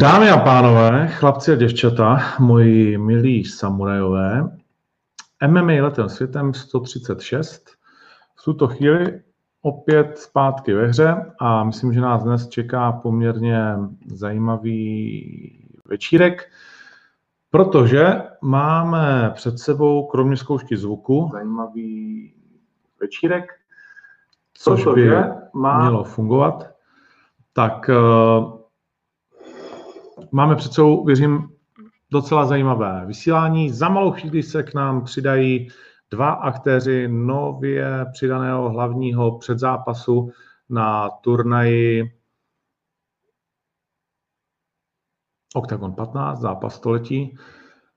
Dámy a pánové, chlapci a děvčata, moji milí samurajové, MMA letem světem 136, v tuto chvíli opět zpátky ve hře a myslím, že nás dnes čeká poměrně zajímavý večírek, protože máme před sebou, kromě zkoušky zvuku, zajímavý večírek, což by má... mělo fungovat. Tak uh, máme před sebou, věřím, docela zajímavé vysílání. Za malou chvíli se k nám přidají dva aktéři nově přidaného hlavního předzápasu na turnaji Octagon 15, zápas století,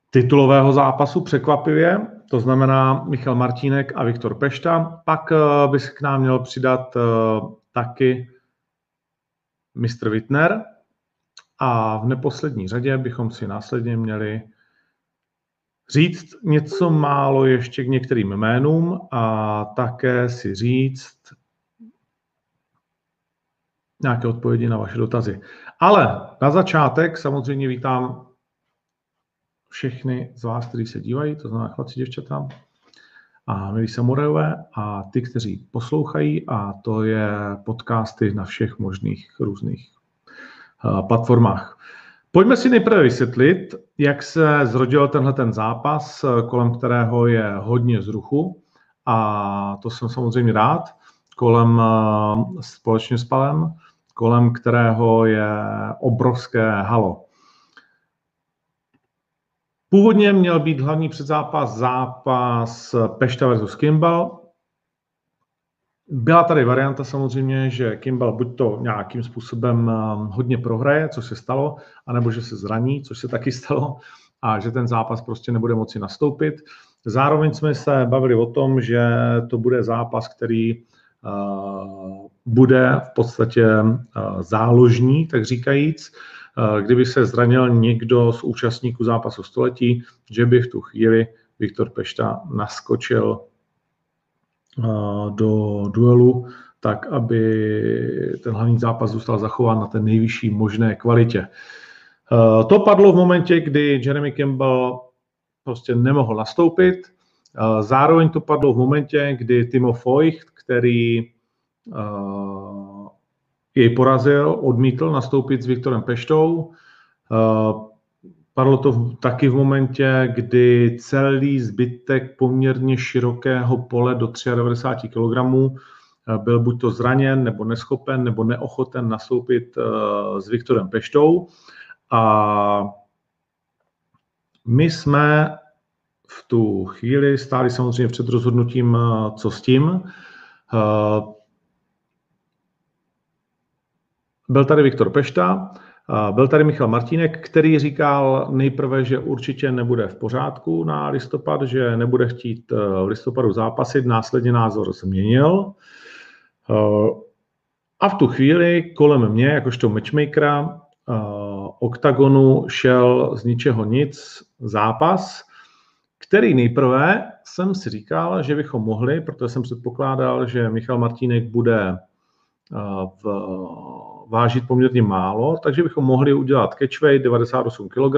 titulového zápasu překvapivě, to znamená Michal Martínek a Viktor Pešta. Pak eh, by se k nám měl přidat eh, taky Mr. Wittner, a v neposlední řadě bychom si následně měli říct něco málo ještě k některým jménům a také si říct nějaké odpovědi na vaše dotazy. Ale na začátek samozřejmě vítám všechny z vás, kteří se dívají, to znamená chlapci, děvčata a milí samurajové a ty, kteří poslouchají a to je podcasty na všech možných různých platformách. Pojďme si nejprve vysvětlit, jak se zrodil tenhle ten zápas, kolem kterého je hodně zruchu a to jsem samozřejmě rád, kolem společně s Palem, kolem kterého je obrovské halo. Původně měl být hlavní předzápas zápas Pešta versus Kimball, byla tady varianta samozřejmě, že Kimball buď to nějakým způsobem um, hodně prohraje, což se stalo, anebo že se zraní, což se taky stalo, a že ten zápas prostě nebude moci nastoupit. Zároveň jsme se bavili o tom, že to bude zápas, který uh, bude v podstatě uh, záložní, tak říkajíc. Kdyby se zranil někdo z účastníků zápasu století, že by v tu chvíli Viktor Pešta naskočil do duelu, tak aby ten hlavní zápas zůstal zachován na té nejvyšší možné kvalitě. To padlo v momentě, kdy Jeremy Campbell prostě nemohl nastoupit. Zároveň to padlo v momentě, kdy Timo Feucht, který jej porazil, odmítl nastoupit s Viktorem Peštou. Padlo to taky v momentě, kdy celý zbytek poměrně širokého pole do 93 kg eh, byl buď to zraněn, nebo neschopen, nebo neochoten nastoupit eh, s Viktorem Peštou. A my jsme v tu chvíli stáli samozřejmě před rozhodnutím, eh, co s tím. Byl tady Viktor Pešta, byl tady Michal Martínek, který říkal nejprve, že určitě nebude v pořádku na listopad, že nebude chtít eh, v listopadu zápasit, následně názor změnil. Eh, a v tu chvíli kolem mě, jakožto matchmakera, eh, oktagonu šel z ničeho nic zápas, který nejprve jsem si říkal, že bychom mohli, protože jsem předpokládal, že Michal Martínek bude v vážit poměrně málo, takže bychom mohli udělat catchweight 98 kg,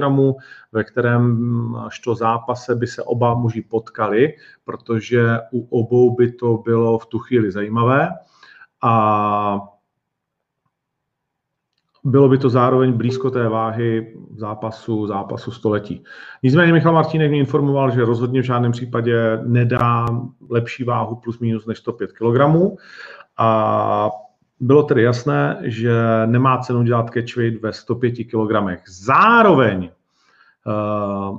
ve kterém to zápase by se oba muži potkali, protože u obou by to bylo v tu chvíli zajímavé a bylo by to zároveň blízko té váhy zápasu, zápasu století. Nicméně Michal Martínek mě informoval, že rozhodně v žádném případě nedá lepší váhu plus minus než 105 kg a bylo tedy jasné, že nemá cenu dělat catchweight ve 105 kg. Zároveň uh,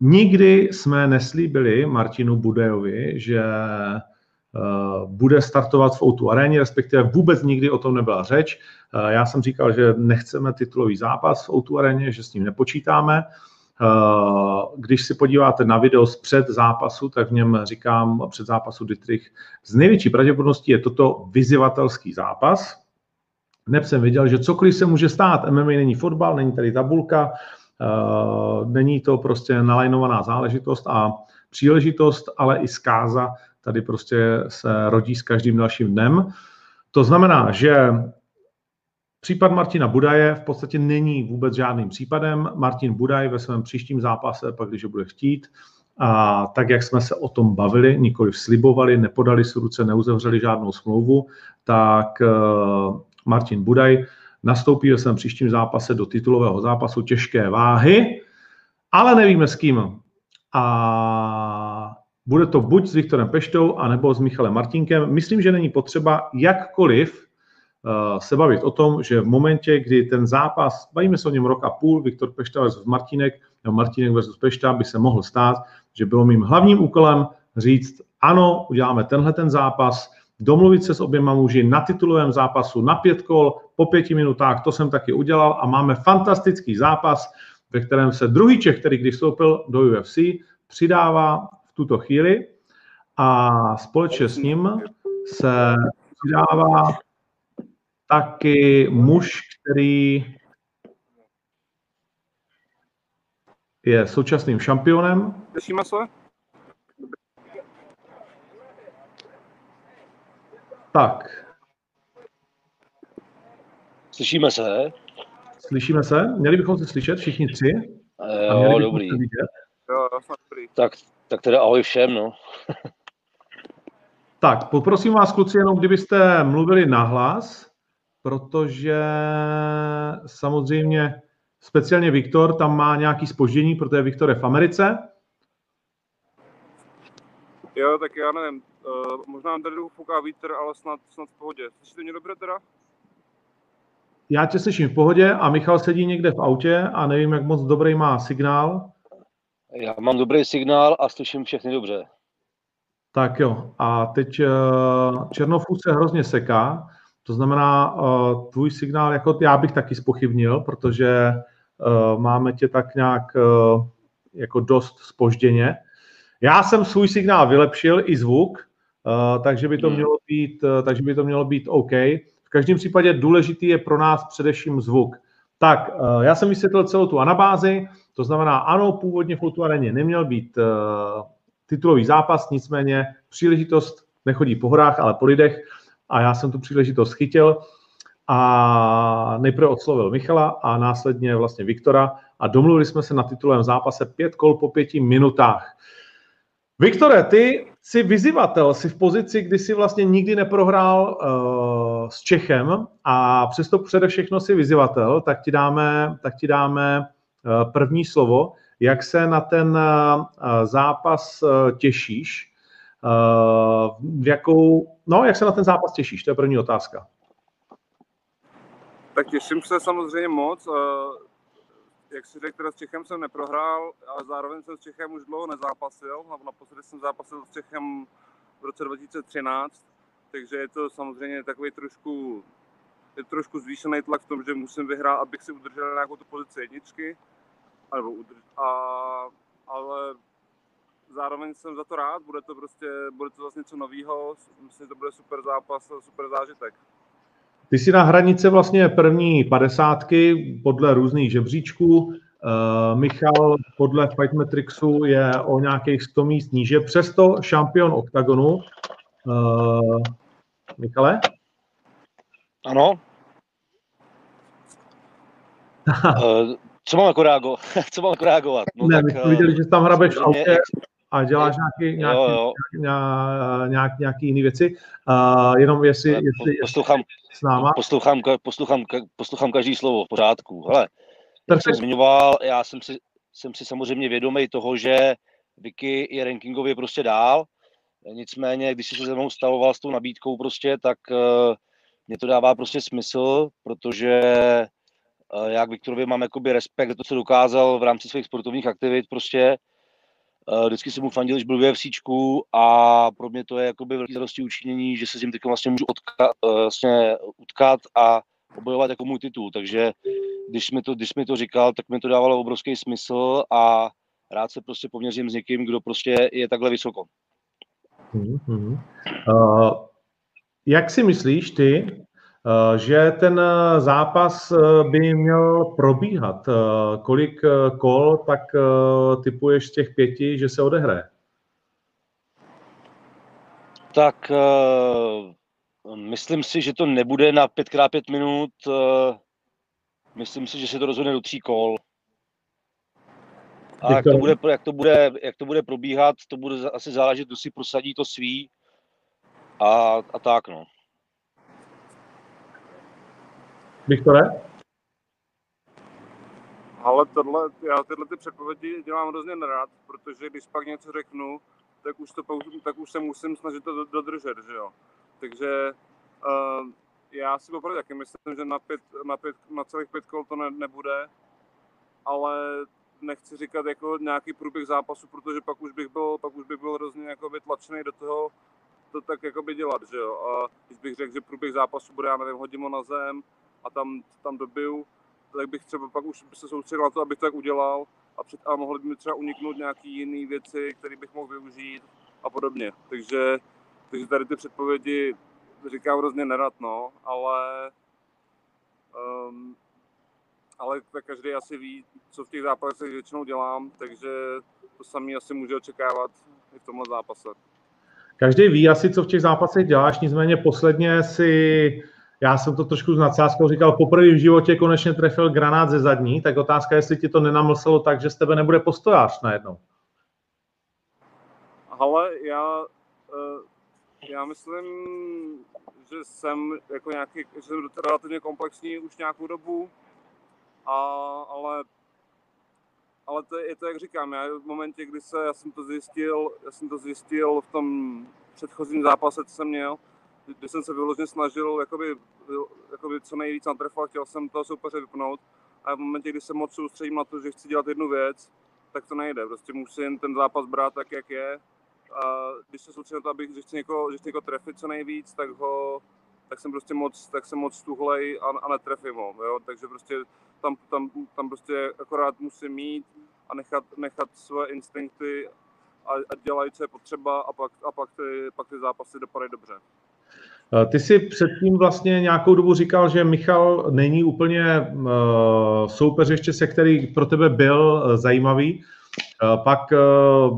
nikdy jsme neslíbili Martinu Budejovi, že uh, bude startovat v O2 aréně, respektive vůbec nikdy o tom nebyla řeč. Uh, já jsem říkal, že nechceme titulový zápas v O2 aréně, že s ním nepočítáme. Eh, když si podíváte na video z před zápasu, tak v něm říkám před zápasu Dietrich, z největší pravděpodobností je toto vyzivatelský zápas. Hned jsem viděl, že cokoliv se může stát. MMA není fotbal, není tady tabulka, eh, není to prostě nalajnovaná záležitost a příležitost, ale i zkáza tady prostě se rodí s každým dalším dnem. To znamená, že Případ Martina Budaje v podstatě není vůbec žádným případem. Martin Budaj ve svém příštím zápase, pak když bude chtít, a tak, jak jsme se o tom bavili, nikoli slibovali, nepodali si ruce, neuzavřeli žádnou smlouvu, tak Martin Budaj nastoupí ve svém příštím zápase do titulového zápasu těžké váhy, ale nevíme s kým. A bude to buď s Viktorem Peštou, anebo s Michalem Martinkem. Myslím, že není potřeba jakkoliv eh, se bavit o tom, že v momentě, kdy ten zápas, bavíme se o něm rok a půl, Viktor Pešta versus Martinek, nebo Martinek versus Pešta, by se mohl stát, že bylo mým hlavním úkolem říct, ano, uděláme tenhle ten zápas, domluvit se s oběma muži na titulovém zápasu na pět kol po pěti minutách, to jsem taky udělal a máme fantastický zápas, ve kterém se druhý Čech, který když vstoupil do UFC, přidává v tuto chvíli a společně s ním se přidává taky muž, který je současným šampionem. Slyšíme se? Tak. Slyšíme se? Slyšíme se? Měli bychom se slyšet všichni tři? A jo, dobrý. Jo, dobrý. Tak, tak teda ahoj všem, no. tak, poprosím vás, kluci, jenom kdybyste mluvili nahlas, protože samozřejmě speciálně Viktor tam má nějaký spoždění, protože Viktor je v Americe. Jo, tak já nevím, uh, možná nám tady fouká vítr, ale snad, snad v pohodě. Slyšíte mě dobře teda? Já tě slyším v pohodě a Michal sedí někde v autě a nevím, jak moc dobrý má signál. Já mám dobrý signál a slyším všechny dobře. Tak jo, a teď uh, Černofů se hrozně seká, to znamená, uh, tvůj signál, jako já bych taky spochybnil, protože uh, máme tě tak nějak uh, jako dost spožděně. Já jsem svůj signál vylepšil i zvuk, uh, takže by to hmm. mělo být, uh, takže by to mělo být OK. V každém případě důležitý je pro nás především zvuk. Tak, uh, já jsem vysvětlil celou tu anabázi, to znamená, ano, původně v Outu areně neměl být uh, titulový zápas, nicméně příležitost nechodí po horách, ale po lidech a já jsem tu příležitost chytil a nejprve odslovil Michala a následně vlastně Viktora a domluvili jsme se na titulovém zápase pět kol po pěti minutách. Viktore, ty jsi vyzývatel, jsi v pozici, kdy jsi vlastně nikdy neprohrál uh, s Čechem a přesto přede všechno jsi vyzývatel, tak ti dáme, tak ti dáme uh, první slovo. Jak se na ten uh, zápas uh, těšíš? Uh, v jakou, no, jak se na ten zápas těšíš? To je první otázka. Tak těším se samozřejmě moc. Uh jak si řekl, s Čechem jsem neprohrál, ale zároveň jsem s Čechem už dlouho nezápasil. Naposledy jsem zápasil s Čechem v roce 2013, takže je to samozřejmě takový trošku, je trošku zvýšený tlak v tom, že musím vyhrát, abych si udržel nějakou tu pozici jedničky. Alebo udrž, a, ale zároveň jsem za to rád, bude to prostě, bude to zase něco nového, myslím, že to bude super zápas, super zážitek. Ty jsi na hranice vlastně první padesátky podle různých žebříčků. Uh, Michal podle Fight Matrixu je o nějakých 100 míst níže, přesto šampion OKTAGONu. Uh, Michale? Ano. uh, co mám jako reagovat? co mám jako reagovat? No, ne, tak, my jsme viděli, že tam hrabeš v autě a děláš nějaký, nějaký, jo, jo. Nějaký, nějaký, nějaký jiný věci. Uh, jenom jestli, jestli, poslouchám, s náma. Poslouchám, poslouchám, poslouchám každý slovo v pořádku. Hele, jak jsem zmiňoval, já jsem si, jsem si samozřejmě vědomý toho, že Vicky je rankingově prostě dál, nicméně, když jsi se mnou stavoval s tou nabídkou prostě, tak uh, mě to dává prostě smysl, protože uh, já k Viktorovi mám jakoby respekt za to, co dokázal v rámci svých sportovních aktivit prostě, Uh, vždycky jsem mu fandil, když byl v UFCčku a pro mě to je jakoby velký zadosti učinění, že se s tím teď vlastně můžu odka, uh, vlastně utkat a obojovat jako můj titul. Takže když mi, to, když mi to říkal, tak mi to dávalo obrovský smysl a rád se prostě poměřím s někým, kdo prostě je takhle vysoko. Mm-hmm. Uh, jak si myslíš ty, Eh, že ten eh, zápas eh, by měl probíhat. Kolik kol tak typuješ z těch pěti, že se odehraje? Tak Myslím si, že to nebude na 5x5 minut. Eh, myslím si, že se to rozhodne do tří kol. A jak to, bude, jak, to bude, jak to bude probíhat, to bude asi záležet, kdo si prosadí to svý a, a tak, no. Viktore? Ale tohle, já tyhle ty předpovědi dělám hrozně nerad, protože když pak něco řeknu, tak už, to, tak už se musím snažit to dodržet, že jo. Takže uh, já si opravdu taky myslím, že na, pět, na, pět, na celých pět kol to ne, nebude, ale nechci říkat jako nějaký průběh zápasu, protože pak už bych byl, pak už bych byl hrozně jako tlačený do toho, to tak jako by dělat, že jo. A když bych řekl, že průběh zápasu bude, já nevím, hodím ho na zem a tam, tam dobiju, tak bych třeba pak už se soustředil na to, abych to tak udělal a, před, a mohly by mi třeba uniknout nějaké jiné věci, které bych mohl využít a podobně. Takže, takže tady ty předpovědi říkám hrozně nerad, no, ale um, ale tak každý asi ví, co v těch zápasech většinou dělám, takže to samý asi může očekávat i v tomhle zápase. Každý ví asi, co v těch zápasech děláš, nicméně posledně si, já jsem to trošku z nadsázkou říkal, poprvé v životě konečně trefil granát ze zadní, tak otázka, je, jestli ti to nenamlselo tak, že z tebe nebude postojář najednou. Ale já, eh, já myslím, že jsem jako nějaký, že jsem relativně komplexní už nějakou dobu, a, ale ale to je to, jak říkám, já v momentě, kdy se, já jsem to zjistil, já jsem to zjistil v tom předchozím zápase, co jsem měl, kdy jsem se vyloženě snažil jakoby, jakoby co nejvíc natrefovat, chtěl jsem toho soupeře vypnout a v momentě, kdy se moc soustředím na to, že chci dělat jednu věc, tak to nejde. Prostě musím ten zápas brát tak, jak je. A když se soustředím na to, abych, že chci někoho, že chci někoho trefit co nejvíc, tak ho, tak jsem prostě moc, tak jsem moc tuhlej a, a netrefím ho, jo? takže prostě tam, tam, tam prostě akorát musím mít a nechat, nechat své instinkty a, a dělat, co je potřeba a pak, a pak, ty, pak ty zápasy dopadají dobře. Eh, ty si předtím vlastně nějakou dobu říkal, že Michal není úplně uh, soupeř ještě, se který pro tebe byl uh, zajímavý. Pak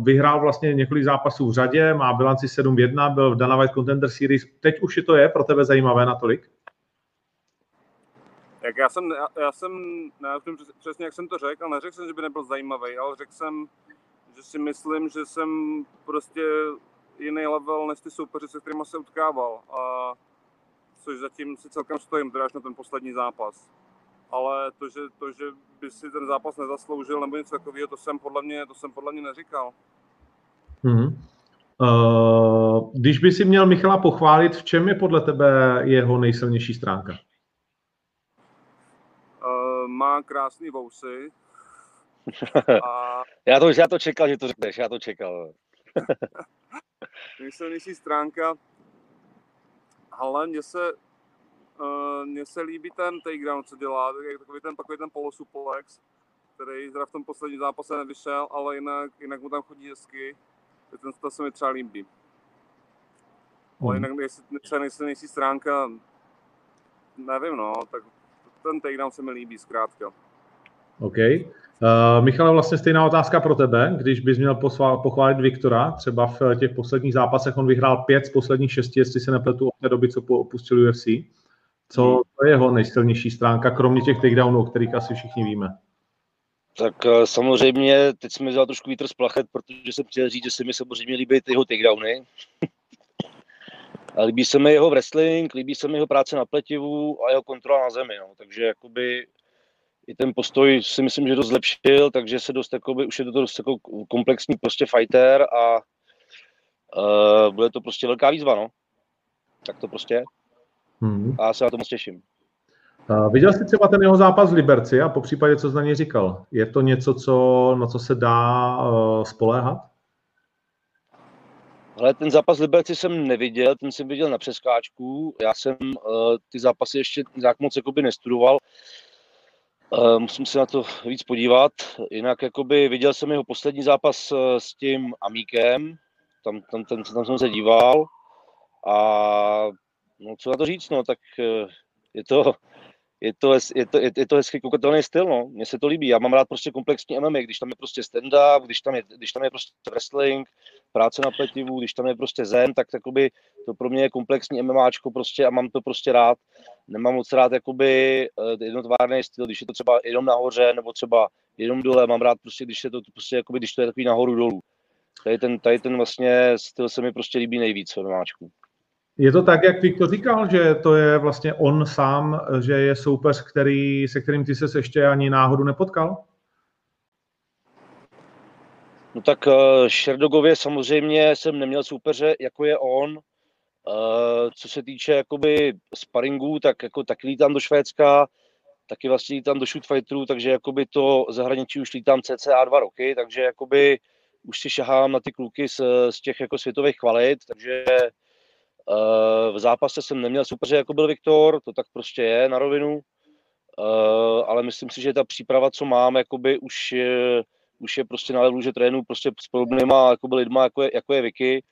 vyhrál vlastně několik zápasů v řadě, má bilanci 7-1, byl v Dana White Contender Series. Teď už je to je pro tebe zajímavé natolik? Jak já jsem, já, já jsem, nevím přesně, jak jsem to řekl, ale neřekl jsem, že by nebyl zajímavý, ale řekl jsem, že si myslím, že jsem prostě jiný level než ty soupeři, se kterými se utkával. A což zatím si celkem stojím, teda až na ten poslední zápas. Ale to, že, to, že by si ten zápas nezasloužil nebo něco takového, to jsem podle mě, to jsem podle mě neříkal. Mm-hmm. Uh, když by si měl Michala pochválit, v čem je podle tebe jeho nejsilnější stránka? má krásný vousy. A... já, to, já to čekal, že to řekneš, já to čekal. Nejsilnější stránka, ale mně se, uh, mně se líbí ten takedown, co dělá, takový ten, takový ten polosuplex, který teda v tom posledním zápase nevyšel, ale jinak, jinak mu tam chodí hezky. Ten, to se mi třeba líbí. Ale hmm. jinak jestli třeba nejsilnější stránka, nevím no, tak ten takedown se mi líbí zkrátka. OK. Uh, Michale, vlastně stejná otázka pro tebe. Když bys měl pochválit Viktora, třeba v těch posledních zápasech on vyhrál pět z posledních šesti, jestli se nepletu od té doby, co opustil UFC. Co hmm. to je jeho nejsilnější stránka, kromě těch takedownů, o kterých asi všichni víme? Tak uh, samozřejmě, teď jsme vzal trošku vítr z plachet, protože jsem chtěl říct, že se mi samozřejmě líbí ty jeho takedowny. A líbí se mi jeho wrestling, líbí se mi jeho práce na pletivu a jeho kontrola na zemi. No. Takže jakoby i ten postoj si myslím, že dost zlepšil, takže se dost, jakoby, už je to dost jako komplexní prostě fighter a uh, bude to prostě velká výzva, no. Tak to prostě. Hmm. A já se na to moc těším. Uh, viděl jsi třeba ten jeho zápas v Liberci a po případě, co jsi na něj říkal? Je to něco, co, na co se dá uh, spoléhat? Ale ten zápas Liberci jsem neviděl, ten jsem viděl na přeskáčku. Já jsem uh, ty zápasy ještě tak moc jakoby nestudoval. Uh, musím se na to víc podívat. Jinak jakoby viděl jsem jeho poslední zápas uh, s tím Amíkem. Tam, tam, tam, tam jsem se díval. A no, co na to říct, no, tak uh, je to, je to, je to, je, to hezky koukatelný styl, no. Mně se to líbí. Já mám rád prostě komplexní MMA, když tam je prostě stand-up, když tam je, když tam je prostě wrestling, práce na pletivu, když tam je prostě zen, tak jakoby to pro mě je komplexní MMAčko prostě a mám to prostě rád. Nemám moc rád jakoby eh, jednotvárný styl, když je to třeba jenom nahoře nebo třeba jenom dole, mám rád prostě, když je to prostě jakoby, když to je takový nahoru dolů. Tady ten, tady ten vlastně styl se mi prostě líbí nejvíc v MMAčku. Je to tak, jak Viktor říkal, že to je vlastně on sám, že je soupeř, který, se kterým ty se ještě ani náhodou nepotkal? No tak uh, Šerdogově samozřejmě jsem neměl soupeře, jako je on. Uh, co se týče jakoby sparingů, tak jako taky lítám do Švédska, taky vlastně lítám do shoot fighterů, takže jakoby to zahraničí už lítám cca dva roky, takže jakoby už si šahám na ty kluky z, z těch jako světových kvalit, takže v zápase jsem neměl soupeře, jako byl Viktor, to tak prostě je na rovinu, uh, ale myslím si, že ta příprava, co mám, jakoby už je, už je prostě na levelu, že trénu prostě s podobnýma jako lidma, jako je, jako je Vicky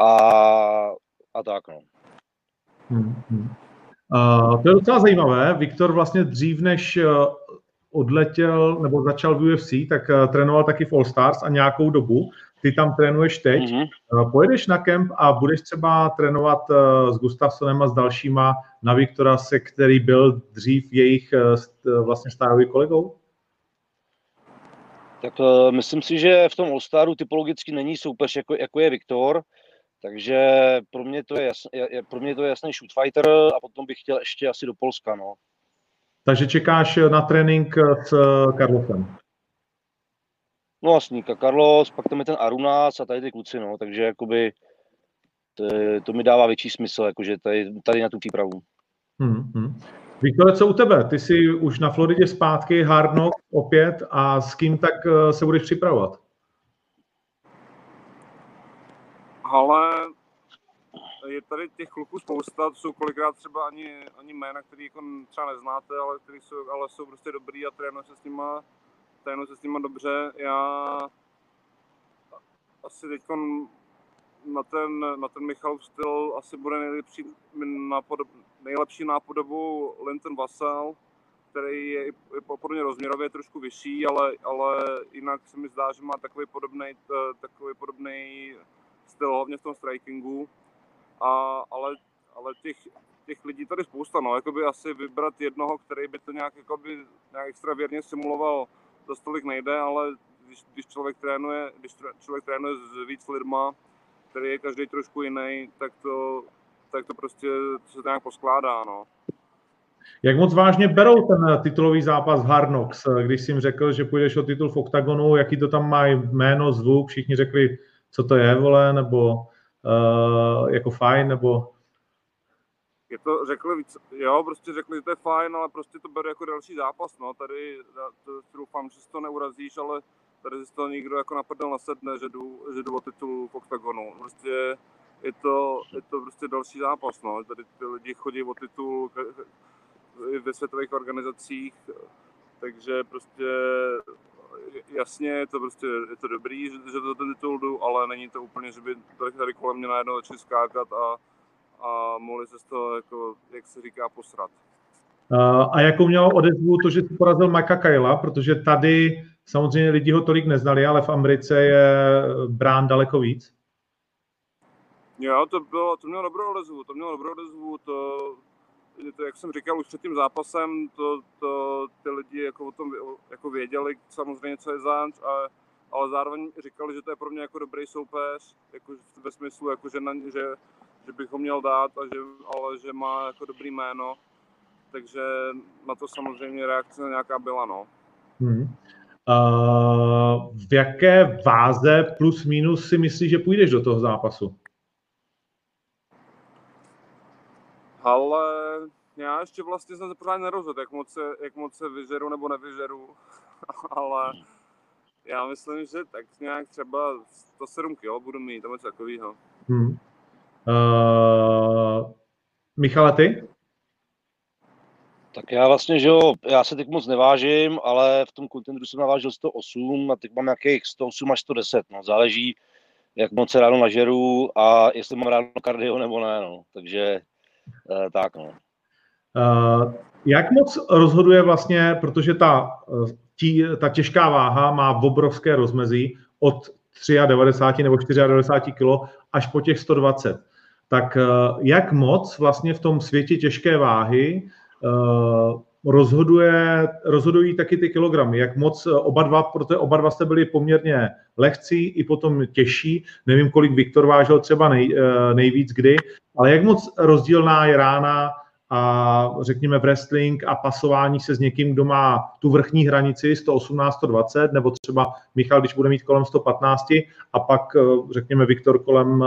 a, a tak no. Hmm. Uh, to je docela zajímavé. Viktor vlastně dřív, než odletěl nebo začal v UFC, tak uh, trénoval taky v All Stars a nějakou dobu. Ty tam trénuješ teď. Mm-hmm. Pojedeš na kemp a budeš třeba trénovat uh, s Gustafsonem a s dalšíma na Viktora, se který byl dřív jejich uh, vlastně stárový kolegou? Tak uh, myslím si, že v tom All-Staru typologicky není soupeř, jako, jako je Viktor, takže pro mě to je, jasný, je, pro mě to je jasný shoot fighter a potom bych chtěl ještě asi do Polska, no. Takže čekáš na trénink s Carlosem? No vlastně, Carlos, pak tam je ten Arunas a tady ty kluci, no, takže jakoby to, to mi dává větší smysl, jakože tady, tady na tu přípravu. Hmm, hmm. Víktore, co u tebe? Ty jsi už na Floridě zpátky, Hard Knock opět a s kým tak eh, se budeš připravovat? Ale je tady těch kluků spousta, to jsou kolikrát třeba ani, ani jména, který jako třeba neznáte, ale, který jsou, ale jsou prostě dobrý a trénuji se s nima, trénuji se s nima dobře. Já asi teď na ten, na ten Michalův styl asi bude nejlepší, nápodob, nejlepší nápodobu Linton Vassal, který je i podobně rozměrově trošku vyšší, ale, ale jinak se mi zdá, že má takový podobný, takový podobný styl, hlavně v tom strikingu. A, ale, ale těch, těch lidí tady spousta, no, jakoby asi vybrat jednoho, který by to nějak, jakoby, nějak extra věrně simuloval, to tolik nejde, ale když, když člověk trénuje, když člověk trénuje s víc lidma, který je každý trošku jiný, tak to, tak to prostě se to nějak poskládá, no. Jak moc vážně berou ten titulový zápas Hard Knocks, když jsi jim řekl, že půjdeš o titul v oktagonu, jaký to tam mají jméno, zvuk, všichni řekli, co to je, vole, nebo uh, jako fajn, nebo... Je to, řekli víc, jo, prostě řekli, že to je fajn, ale prostě to beru jako další zápas, no, tady to, doufám, že si to neurazíš, ale tady si to nikdo jako naprdel nasedne, že jdu, že jdu o titul v oktagonu. Prostě je to, je to prostě další zápas, no. Tady ty lidi chodí o titul ve světových organizacích, takže prostě jasně je to prostě je to dobrý, že, že to ten titul jdu, ale není to úplně, že by tady kolem mě najednou začali skákat a, a mohli se z toho, jako, jak se říká, posrat. A jakou měl odezvu to, že jsi porazil Mika Kyla, protože tady samozřejmě lidi ho tolik neznali, ale v Americe je brán daleko víc. Jo, to bylo, to mělo dobrou odezvu, to mělo dobrou odezvu, to, to, jak jsem říkal už před tím zápasem, to, to ty lidi jako o tom jako věděli samozřejmě, co je záč, a, ale zároveň říkali, že to je pro mě jako dobrý soupeř, jako ve smyslu, jako že, na, že, že bych ho měl dát, a že, ale že má jako dobrý jméno, takže na to samozřejmě reakce nějaká byla, no. Hmm. Uh, v jaké váze plus minus si myslíš, že půjdeš do toho zápasu? Ale já ještě vlastně jsem se pořád nerozhodl, jak moc se, jak moc se vyžeru nebo nevyžeru, ale já myslím, že tak nějak třeba 107 kg budu mít, něco takového. Hmm. Uh, Michale, ty? Tak já vlastně, že jo, já se teď moc nevážím, ale v tom kontendru jsem navážil 108 a teď mám nějakých 108 až 110, no, záleží, jak moc se ráno nažeru a jestli mám ráno kardio nebo ne, no, takže eh, tak, no. Uh, Jak moc rozhoduje vlastně, protože ta, tí, ta těžká váha má obrovské rozmezí od 93 nebo 94 kg až po těch 120. Tak eh, jak moc vlastně v tom světě těžké váhy eh, rozhoduje, rozhodují taky ty kilogramy, jak moc eh, oba dva, protože oba dva jste byli poměrně lehcí i potom těžší, nevím, kolik Viktor vážil třeba nej, nejvíc kdy, ale jak moc rozdílná je rána a řekněme wrestling a pasování se s někým, kdo má tu vrchní hranici 118-120, nebo třeba Michal, když bude mít kolem 115 a pak řekněme Viktor kolem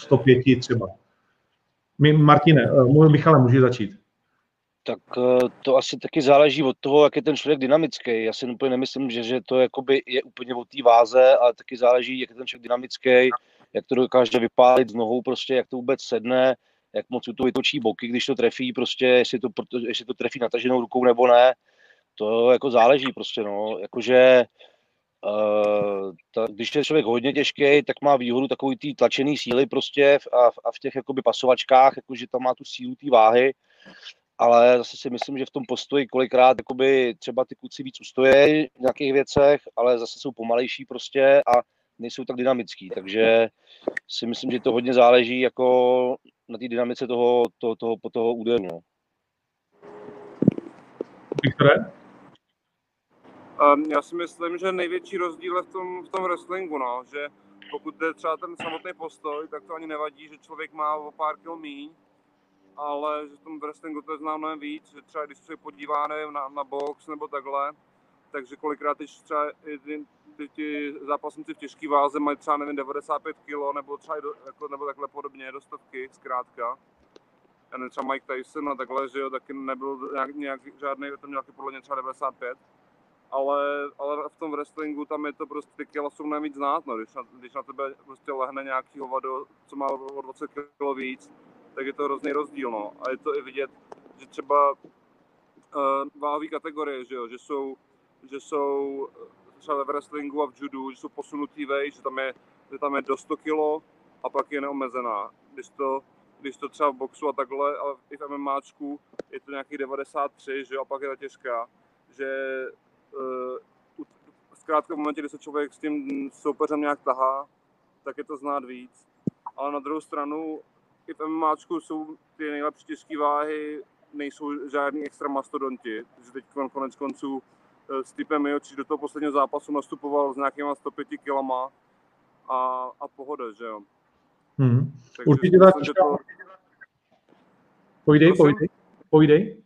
105 třeba. My, Martine, eh, můj Michale, může začít. Tak eh, to asi taky záleží od toho, jak je ten člověk dynamický. Já si úplně nemyslím, že, že to jakoby je úplně o té váze, ale taky záleží, jak je ten člověk dynamický, jak to dokáže vypálit z nohou, prostě, jak to vůbec sedne, jak moc to vytočí boky, když to trefí, prostě, jestli to, jestli to trefí nataženou rukou nebo ne. To jako záleží prostě, no. Jakože Uh, ta, když je člověk hodně těžký, tak má výhodu takový ty tlačený síly prostě v, a, a v těch jakoby pasovačkách, jakože tam má tu sílu té váhy, ale zase si myslím, že v tom postoji kolikrát jakoby třeba ty kluci víc ustojí v nějakých věcech, ale zase jsou pomalejší prostě a nejsou tak dynamický, takže si myslím, že to hodně záleží jako na té dynamice toho, toho, toho, toho úderu. No. Um, já si myslím, že největší rozdíl je v tom, v tom wrestlingu, no, že pokud je třeba ten samotný postoj, tak to ani nevadí, že člověk má o pár kil míň, ale že v tom wrestlingu to je znám mnohem víc, že třeba když se podívá nevím, na, na box nebo takhle, takže kolikrát když třeba ty, ty, ty zápasníci v těžké váze mají třeba nevím, 95 kg nebo třeba do, jako, nebo takhle podobně do stovky zkrátka. Já nevím, třeba Mike Tyson a takhle, že jo, taky nebyl nějak, nějak žádný, to měl podle mě třeba 95 ale, ale v tom wrestlingu tam je to prostě kila jsou nejvíc znát, no. když, na, když na tebe prostě lehne nějaký hovado, co má o 20 kg víc, tak je to hrozný rozdíl, no. A je to i vidět, že třeba uh, váhové kategorie, že jo, že jsou, že jsou třeba ve wrestlingu a v judu, že jsou posunutý vej, že tam je, že tam je do 100 kg a pak je neomezená. Když to, když to třeba v boxu a takhle, ale i v MMAčku je to nějaký 93, že jo, a pak je ta těžká, že zkrátka v momentě, kdy se člověk s tím soupeřem nějak tahá, tak je to znát víc. Ale na druhou stranu i v MMAčku jsou ty nejlepší těžké váhy, nejsou žádný extra mastodonti. Že teď konec konců eh, s typem Miočič do toho posledního zápasu nastupoval s nějakýma 105 kilama a, a pohoda, že jo. Hmm. Určitě tak. To... Pojdej, pojdej, pojdej.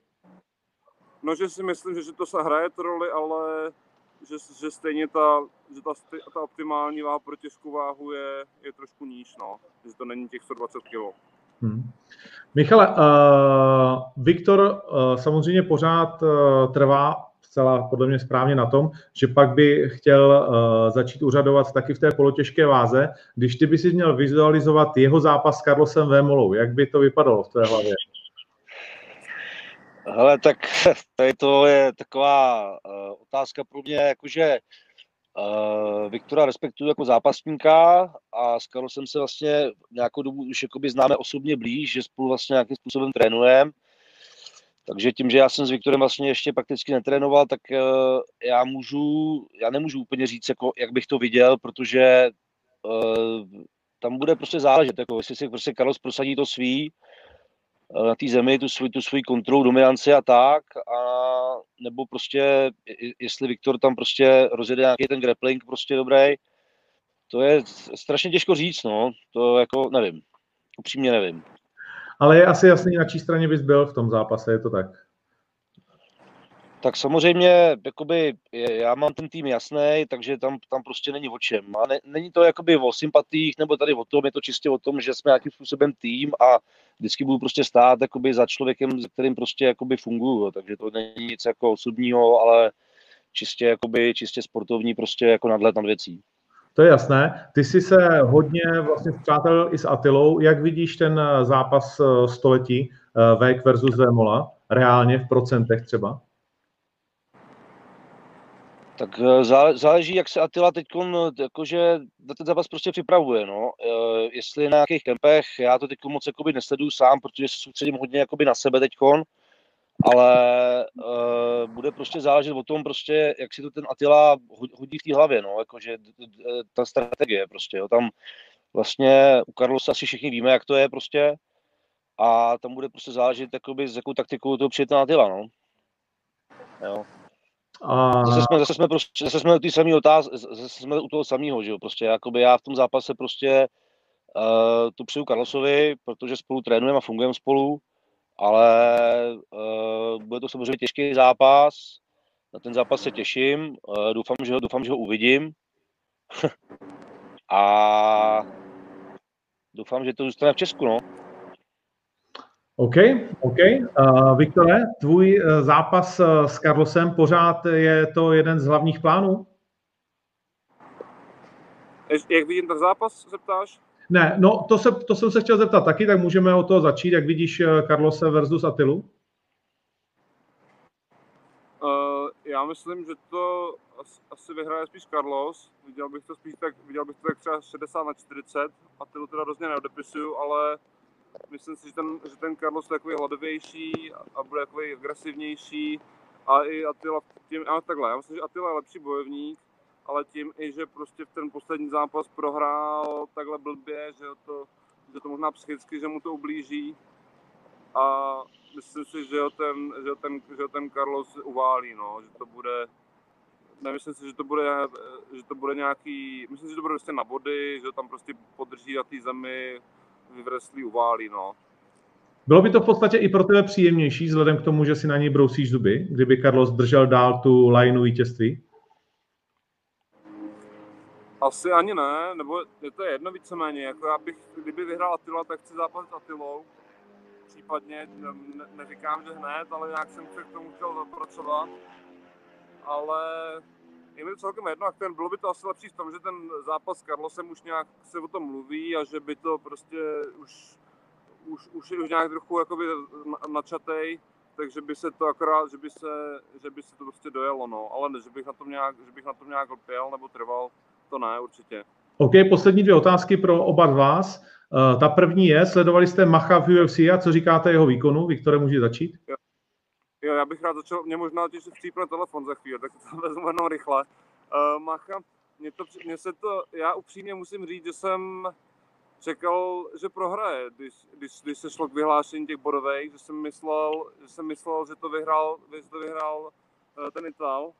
No, že si myslím, že, že to se hraje roli, ale že, že stejně ta, že ta, ta optimální váha pro těžkou váhu je, je trošku níž, no. Že to není těch 120 kg. Hmm. Michale, uh, Viktor uh, samozřejmě pořád uh, trvá zcela podle mě správně na tom, že pak by chtěl uh, začít uřadovat taky v té polotěžké váze. Když ty by si měl vizualizovat jeho zápas s Carlosem Vémolou, jak by to vypadalo v té hlavě? Hele, tak tady to je taková uh, otázka pro mě, jakože uh, Viktora respektuju jako zápasníka a s Karlosem se vlastně nějakou dobu už jakoby známe osobně blíž, že spolu vlastně nějakým způsobem trénujeme. Takže tím, že já jsem s Viktorem vlastně ještě prakticky netrénoval, tak uh, já můžu, já nemůžu úplně říct, jako, jak bych to viděl, protože uh, tam bude prostě záležet, jako jestli si prostě Carlos prosadí to svý, na té zemi tu svůj, tu svůj kontrolu, dominanci a tak, a nebo prostě, jestli Viktor tam prostě rozjede nějaký ten grappling prostě dobrý, to je strašně těžko říct, no, to jako nevím, upřímně nevím. Ale je asi jasný, na čí straně bys byl v tom zápase, je to tak? Tak samozřejmě, jakoby, já mám ten tým jasný, takže tam, tam prostě není o čem. A ne, není to jakoby o sympatích nebo tady o tom, je to čistě o tom, že jsme nějakým způsobem tým a vždycky budu prostě stát jakoby za člověkem, se kterým prostě jakoby funguju. Takže to není nic jako osobního, ale čistě, jakoby, čistě sportovní prostě jako nadhled nad věcí. To je jasné. Ty jsi se hodně vlastně přátel i s Atilou. Jak vidíš ten zápas eh, století eh, Vek versus Vémola? Reálně v procentech třeba? Tak eh, záleží, jak se Attila teď jakože na ten zápas prostě připravuje. No. Eh, jestli na nějakých kempech, já to teď moc jakoby nesleduju sám, protože se soustředím hodně jakoby na sebe teď. ale uh, bude prostě záležet o tom prostě, jak si to ten Attila hodí v té hlavě, no, jakože ta strategie prostě, jo, tam vlastně u Carlosa asi všichni víme, jak to je prostě a tam bude prostě záležet, jakoby, s jakou taktikou to přijete na Attila, no. Jo. A... Zase jsme, zase jsme, prostě, zase jsme, samý otáz, zase jsme u toho samého, že jo, prostě, jakoby já v tom zápase prostě uh, to přeju Carlosovi, protože spolu trénujeme a fungujeme spolu, ale uh, bude to samozřejmě těžký zápas, na ten zápas se těším, uh, doufám, že ho, doufám, že ho uvidím a doufám, že to zůstane v Česku, no. OK, OK. Uh, Viktore, tvůj uh, zápas uh, s Carlosem pořád je to jeden z hlavních plánů? Jak vidím ten zápas, se ptáš? Ne, no to, se, to jsem se chtěl zeptat taky, tak můžeme o toho začít. Jak vidíš Carlose versus Atilu? Uh, já myslím, že to asi vyhraje spíš Carlos. Viděl bych to spíš tak, viděl bych to tak třeba 60 na 40. Atilu teda hrozně neodepisuju, ale myslím si, že ten, že ten Carlos je takový hladovější a bude takový agresivnější. A i Attila tím, a takhle, já myslím, že Attila je lepší bojovník, ale tím i, že prostě v ten poslední zápas prohrál takhle blbě, že to, že to možná psychicky, že mu to ublíží. A myslím si, že ho ten, že ho ten, že ho ten Carlos uválí, no, že to bude, nemyslím si, že to bude, že to bude nějaký, myslím si, že to bude prostě na body, že ho tam prostě podrží na té zemi, vyvreslí uválí, no. Bylo by to v podstatě i pro tebe příjemnější, vzhledem k tomu, že si na něj brousíš zuby, kdyby Carlos držel dál tu lineu vítězství? Asi ani ne, nebo je to jedno víceméně. Jako já bych, kdyby vyhrál Attila, tak chci zápasit s Attilou. Případně, ne, neříkám, že hned, ale nějak jsem se k tomu chtěl zapracovat. Ale je mi to celkem jedno, jak ten, bylo by to asi lepší v tom, že ten zápas s Carlosem už nějak se o tom mluví a že by to prostě už, už, už, už nějak trochu jakoby načatej, takže by se to akorát, že by se, že by se to prostě dojelo, no. Ale ne, že bych na tom nějak, že bych na tom nějak lpěl nebo trval, to ne, určitě. OK, poslední dvě otázky pro oba vás. Uh, ta první je, sledovali jste Macha v UFC a co říkáte jeho výkonu? Viktore, může začít? Jo. Jo, já bych rád začal, mě možná těž vstřípne telefon za chvíli, tak to vezmu jenom rychle. Uh, Macha, mě, to, mě se to, já upřímně musím říct, že jsem čekal, že prohraje, když, když, když se šlo k vyhlášení těch bodových, že jsem myslel, že, jsem myslel, že to vyhrál, že to vyhrál uh, ten Ital,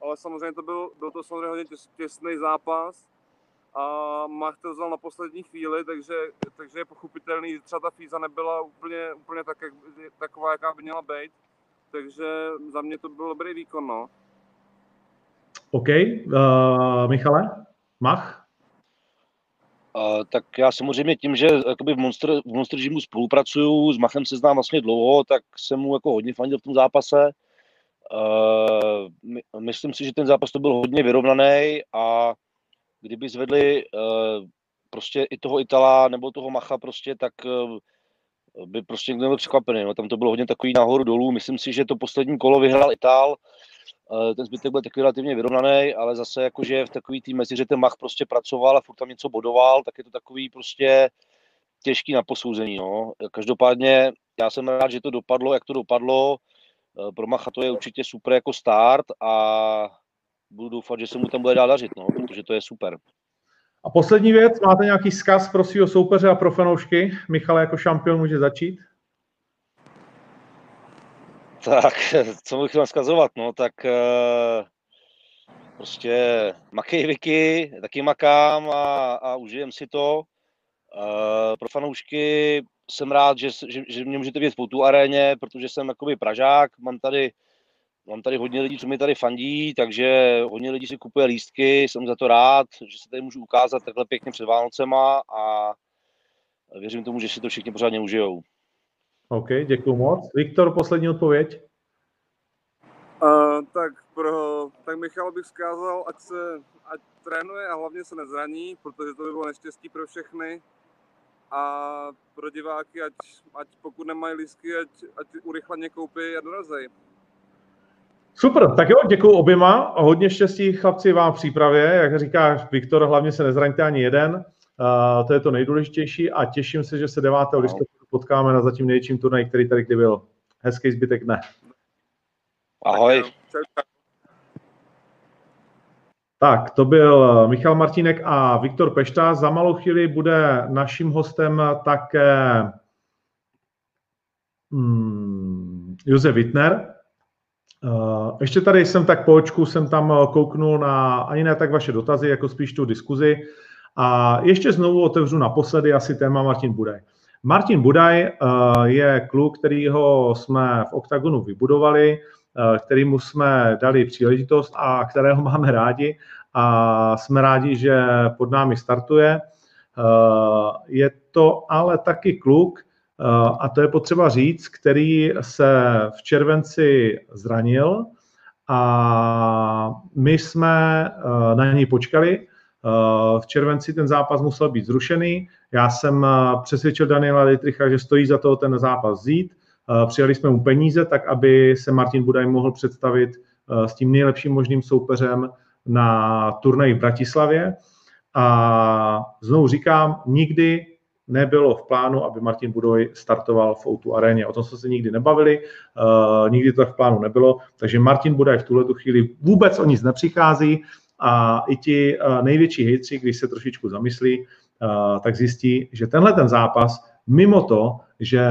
ale samozřejmě to byl, byl to samozřejmě hodně těs, těsný zápas a Mach to vzal na poslední chvíli, takže, takže je pochopitelný, že třeba ta fíza nebyla úplně, úplně tak, jak, taková, jaká by měla být takže za mě to byl dobrý výkon, no. OK. Uh, Michale? Mach? Uh, tak já samozřejmě tím, že jakoby v Monster, v Monster Gymu spolupracuju, s Machem se znám vlastně dlouho, tak jsem mu jako hodně fandil v tom zápase. Uh, my, myslím si, že ten zápas to byl hodně vyrovnaný a kdyby zvedli uh, prostě i toho Itala nebo toho Macha prostě, tak uh, by prostě někdo byl překvapený. No. Tam to bylo hodně takový nahoru dolů. Myslím si, že to poslední kolo vyhrál Itál. Eh, ten zbytek byl takový relativně vyrovnaný, ale zase jakože v takový tým mezi, že ten Mach prostě pracoval a furt tam něco bodoval, tak je to takový prostě těžký na posouzení. No. Každopádně já jsem rád, že to dopadlo, jak to dopadlo. Eh, pro Macha to je určitě super jako start a budu doufat, že se mu tam bude dál dařit, no, protože to je super. A poslední věc, máte nějaký zkaz pro svého soupeře a pro fanoušky? Michal jako šampion může začít? Tak, co bych chtěl zkazovat, no, tak uh, prostě makej Vicky, taky makám a, a užijem si to. Uh, pro fanoušky jsem rád, že, že, že mě můžete vidět po tu aréně, protože jsem jakoby Pražák, mám tady Mám tady hodně lidí, co mi tady fandí, takže hodně lidí si kupuje lístky, jsem za to rád, že se tady můžu ukázat takhle pěkně před Vánocema a věřím tomu, že si to všichni pořádně užijou. OK, děkuji moc. Viktor, poslední odpověď. Uh, tak, pro, tak Michal bych zkázal, ať se ať trénuje a hlavně se nezraní, protože to by bylo neštěstí pro všechny. A pro diváky, ať, ať pokud nemají lístky, ať, ať urychleně koupí a dorazej. Super, tak jo, děkuji oběma a hodně štěstí chlapci vám v přípravě. Jak říká Viktor, hlavně se nezraňte ani jeden. Uh, to je to nejdůležitější a těším se, že se 9. listopadu potkáme na zatím největším turnaji, který tady kdy byl. hezký zbytek dne. Ahoj. Tak, to byl Michal Martinek a Viktor Pešta. Za malou chvíli bude naším hostem také hmm, Josef Wittner. Eh, ještě tady jsem tak po očku, jsem tam kouknul na ani ne tak vaše dotazy, jako spíš tu diskuzi. A ještě znovu otevřu naposledy asi téma Martin Budaj. Martin Budaj eh, je kluk, kterýho jsme v OKTAGONu vybudovali, eh, kterýmu jsme dali příležitost a kterého máme rádi a jsme rádi, že pod námi startuje. Je to ale taky kluk, a to je potřeba říct, který se v červenci zranil a my jsme na něj počkali. V červenci ten zápas musel být zrušený. Já jsem přesvědčil Daniela Litricha, že stojí za to ten zápas vzít. Přijali jsme mu peníze, tak aby se Martin Budaj mohl představit s tím nejlepším možným soupeřem na turnaji v Bratislavě. A znovu říkám, nikdy nebylo v plánu, aby Martin Budoj startoval v Outu aréně. O tom jsme se nikdy nebavili, uh, nikdy to v plánu nebylo, takže Martin Budaj v tuhle chvíli vůbec o nic nepřichází a i ti uh, největší hejtři, když se trošičku zamyslí, uh, tak zjistí, že tenhle ten zápas, mimo to, že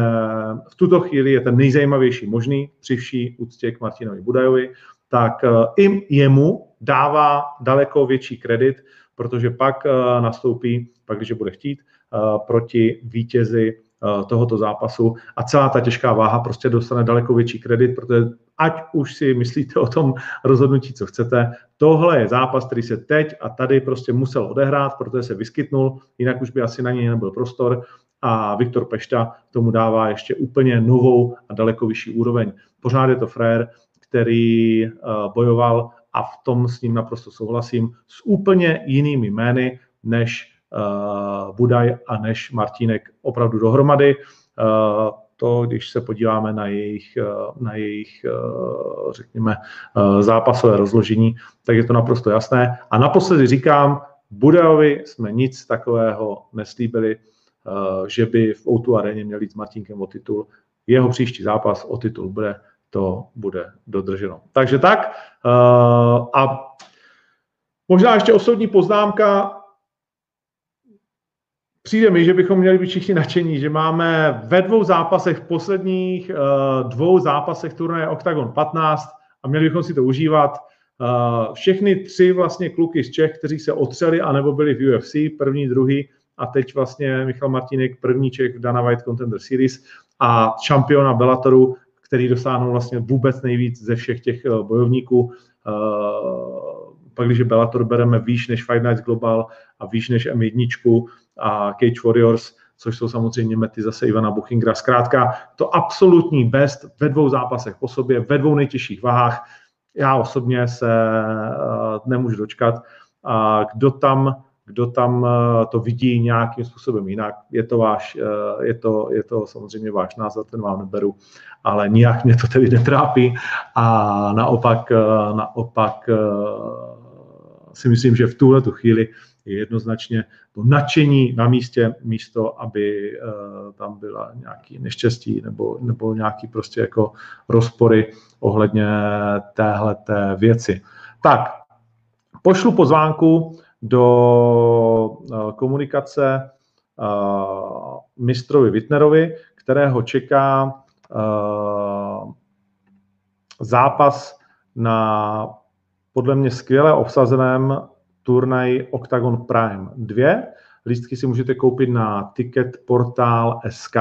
v tuto chvíli je ten nejzajímavější možný při vší úctě k Martinovi Budajovi, tak i jemu dává daleko větší kredit, protože pak nastoupí, pak když bude chtít, proti vítězi eh, tohoto zápasu a celá ta těžká váha prostě dostane daleko větší kredit, protože ať už si myslíte o tom rozhodnutí, co chcete, tohle je zápas, který se teď a tady prostě musel odehrát, protože se vyskytnul, jinak už by asi na něj nebyl prostor a Viktor Pešta tomu dává ještě úplně novou a daleko vyšší úroveň. Pořád je to frér, který eh, bojoval a v tom s ním naprosto souhlasím, s úplně jinými jmény, než Eh, Budaj a Neš Martínek opravdu dohromady. Eh, to, když se podíváme na jejich, eh, na jejich řekněme, zápasové rozložení, tak je to naprosto jasné. A naposledy říkám, Budajovi jsme nic takového neslíbili, že by v Outu aréně měl jít s Martinkem o titul. Jeho příští zápas o titul bude, to bude dodrženo. Takže tak. A možná ještě osobní poznámka, Přijde mi, že bychom měli být všichni nadšení, že máme ve dvou zápasech, v posledních uh, dvou zápasech turnaje Octagon 15 a měli bychom si to užívat. Uh, všechny tři vlastně kluky z Čech, kteří se otřeli anebo byli v UFC, první, druhý a teď vlastně Michal Martinek, první Čech v Dana White Contender Series a šampiona Bellatoru, který dosáhnul vlastně vůbec nejvíc ze všech těch uh, bojovníků. Pak, když Bellator bereme výš než Fight Nights Global a výš než M1, a Cage Warriors, což jsou samozřejmě mety zase Ivana Buchingra. Zkrátka to absolutní best ve dvou zápasech po sobě, ve dvou nejtěžších váhách. Já osobně se uh, nemůžu dočkat. A kdo tam, kdo tam uh, to vidí nějakým způsobem jinak, je to, váš, uh, je, to, je to samozřejmě váš názor, ten vám neberu, ale nijak mě to tedy netrápí a naopak, naopak si myslím, že v tuhle tu chvíli je jednoznačně to nadšení na místě, místo, aby uh, tam byla nějaký neštěstí nebo, nebo nějaký prostě jako rozpory ohledně téhleté věci. Tak, pošlu pozvánku do uh, komunikace uh, mistrovi Wittnerovi, kterého čeká zápas na podle mě skvěle obsazeném turnaj Octagon Prime 2. Lístky si můžete koupit na Ticket Portal SK.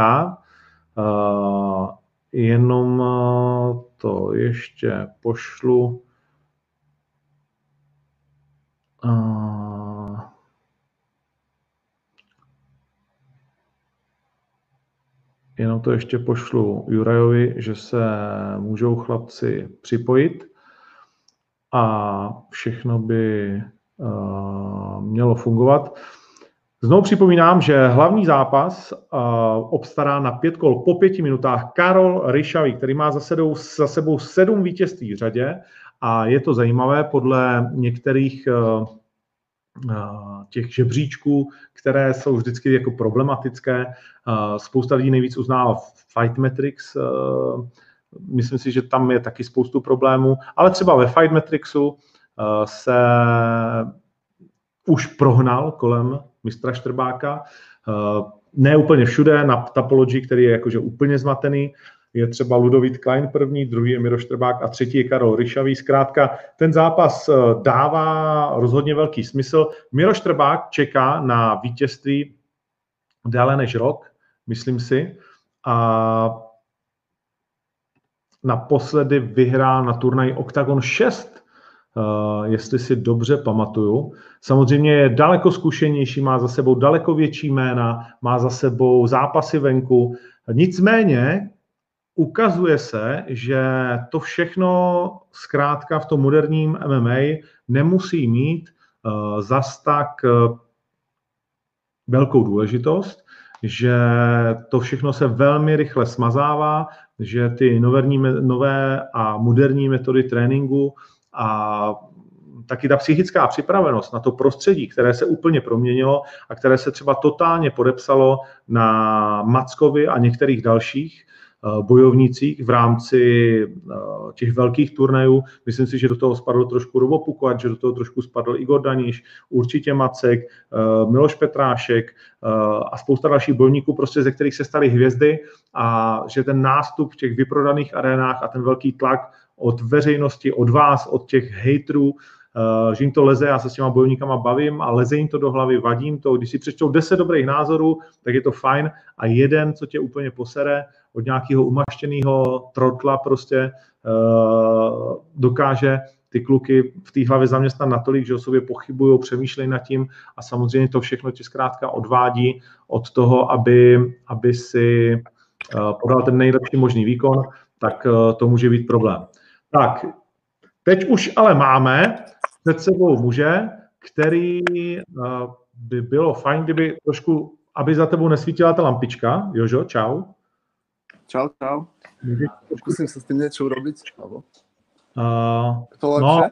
Uh, jenom uh, to ještě pošlu. Uh, jenom to ještě pošlu Jurajovi, že se můžou chlapci připojit a všechno by Eh, mělo fungovat. Znovu připomínám, že hlavní zápas uh, obstará na pět kol po pěti minutách Karol Ryšavý, který má za sebou, za sebou sedm vítězství v řadě a je to zajímavé podle některých uh, těch žebříčků, které jsou vždycky jako problematické. Spousta lidí nejvíc uznává Fight Metrics, myslím si, že tam je taky spoustu problémů, ale třeba ve Fight Matrixu se už prohnal kolem mistra Štrbáka. Ne úplně všude, na Tapology, který je jakože úplně zmatený, je třeba Ludovít Klein první, druhý je Miro Štrbák a třetí je Karol Ryšavý. Zkrátka, ten zápas eh, dává rozhodně velký smysl. Miro Štrbák čeká na vítězství déle než rok, myslím si. A naposledy vyhrál na turnaj Octagon 6, Eh, jestli si dobře pamatuju. Samozřejmě je daleko zkušenější, má za sebou daleko větší jména, má za sebou zápasy venku. Nicméně ukazuje se, že to všechno zkrátka v tom moderním MMA nemusí mít uh, zas tak uh, velkou důležitost, že to všechno se velmi rychle smazává, že ty nové a moderní metody tréninku a taky ta psychická připravenost na to prostředí, které se úplně proměnilo a které se třeba totálně podepsalo na Mackovi a některých dalších, Eh, bojovnících v rámci eh, těch velkých turnajů. Myslím si, že do toho spadl trošku Robo Pukovač, že do toho trošku spadl Igor Daniš, určitě Macek, eh, Miloš Petrášek a spousta dalších bojovníků, prostě ze kterých se staly hvězdy a že ten nástup v těch vyprodaných arénách a ten velký tlak od veřejnosti, od vás, od těch hejtrů, Uh, že jim to leze, já se s těma bojovníkama bavím a leze jim to do hlavy, vadím to. Když si přečtou 10 dobrých názorů, tak je to fajn a jeden, co tě úplně posere, od nějakého umaštěného trotla prostě uh, dokáže ty kluky v té hlavě zaměstnat natolik, že o sobě pochybují, přemýšlejí nad tím a samozřejmě to všechno ti zkrátka odvádí od toho, aby, aby si uh, podal ten nejlepší možný výkon, tak to může být problém. Tak, teď už ale máme před sebou muže, který by bylo fajn, kdyby trošku, aby za tebou nesvítila ta lampička. Jožo, čau. Čau, čau. Zkusím se s tím něco urobiť. Uh, to lepší? No,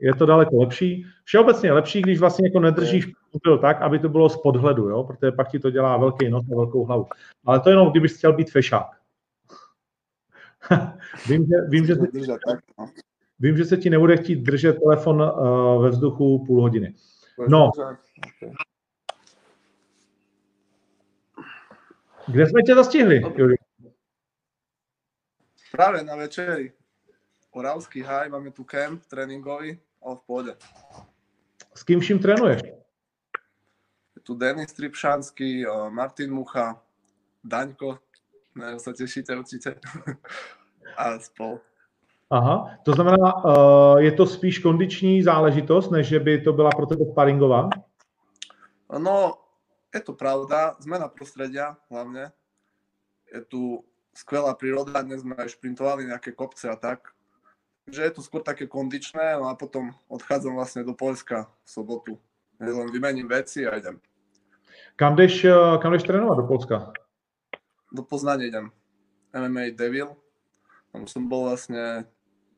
je to daleko lepší. Všeobecně je lepší, když vlastně jako nedržíš mobil tak, aby to bylo z podhledu, jo? protože pak ti to dělá velký nos a velkou hlavu. Ale to jenom, kdybys chtěl být fešák. vím, že, vím, že, ty, no. vím, že se ti nebude chtít držet telefon uh, ve vzduchu půl hodiny. No. Kde jsme tě zastihli, Juri? Práve na večeri. Oravský haj, máme tu kemp tréningový, ale v pôde. S kým vším trénuješ? Je tu Denis Tripšanský, Martin Mucha, Daňko, ne, sa tešíte určite. a spol. Aha, to znamená, uh, je to spíš kondiční záležitost, než že by to byla pro tebe sparingová? No, je to pravda, zmena prostredia hlavne. Je tu skvelá príroda, dnes sme aj šprintovali nejaké kopce a tak. Takže je to skôr také kondičné no a potom odchádzam vlastne do Polska v sobotu. Len vymením veci a idem. Kam jdeš, eh, kam jdeš trénovat do Polska? Do Poznania idem. MMA Devil. Tam som bol vlastne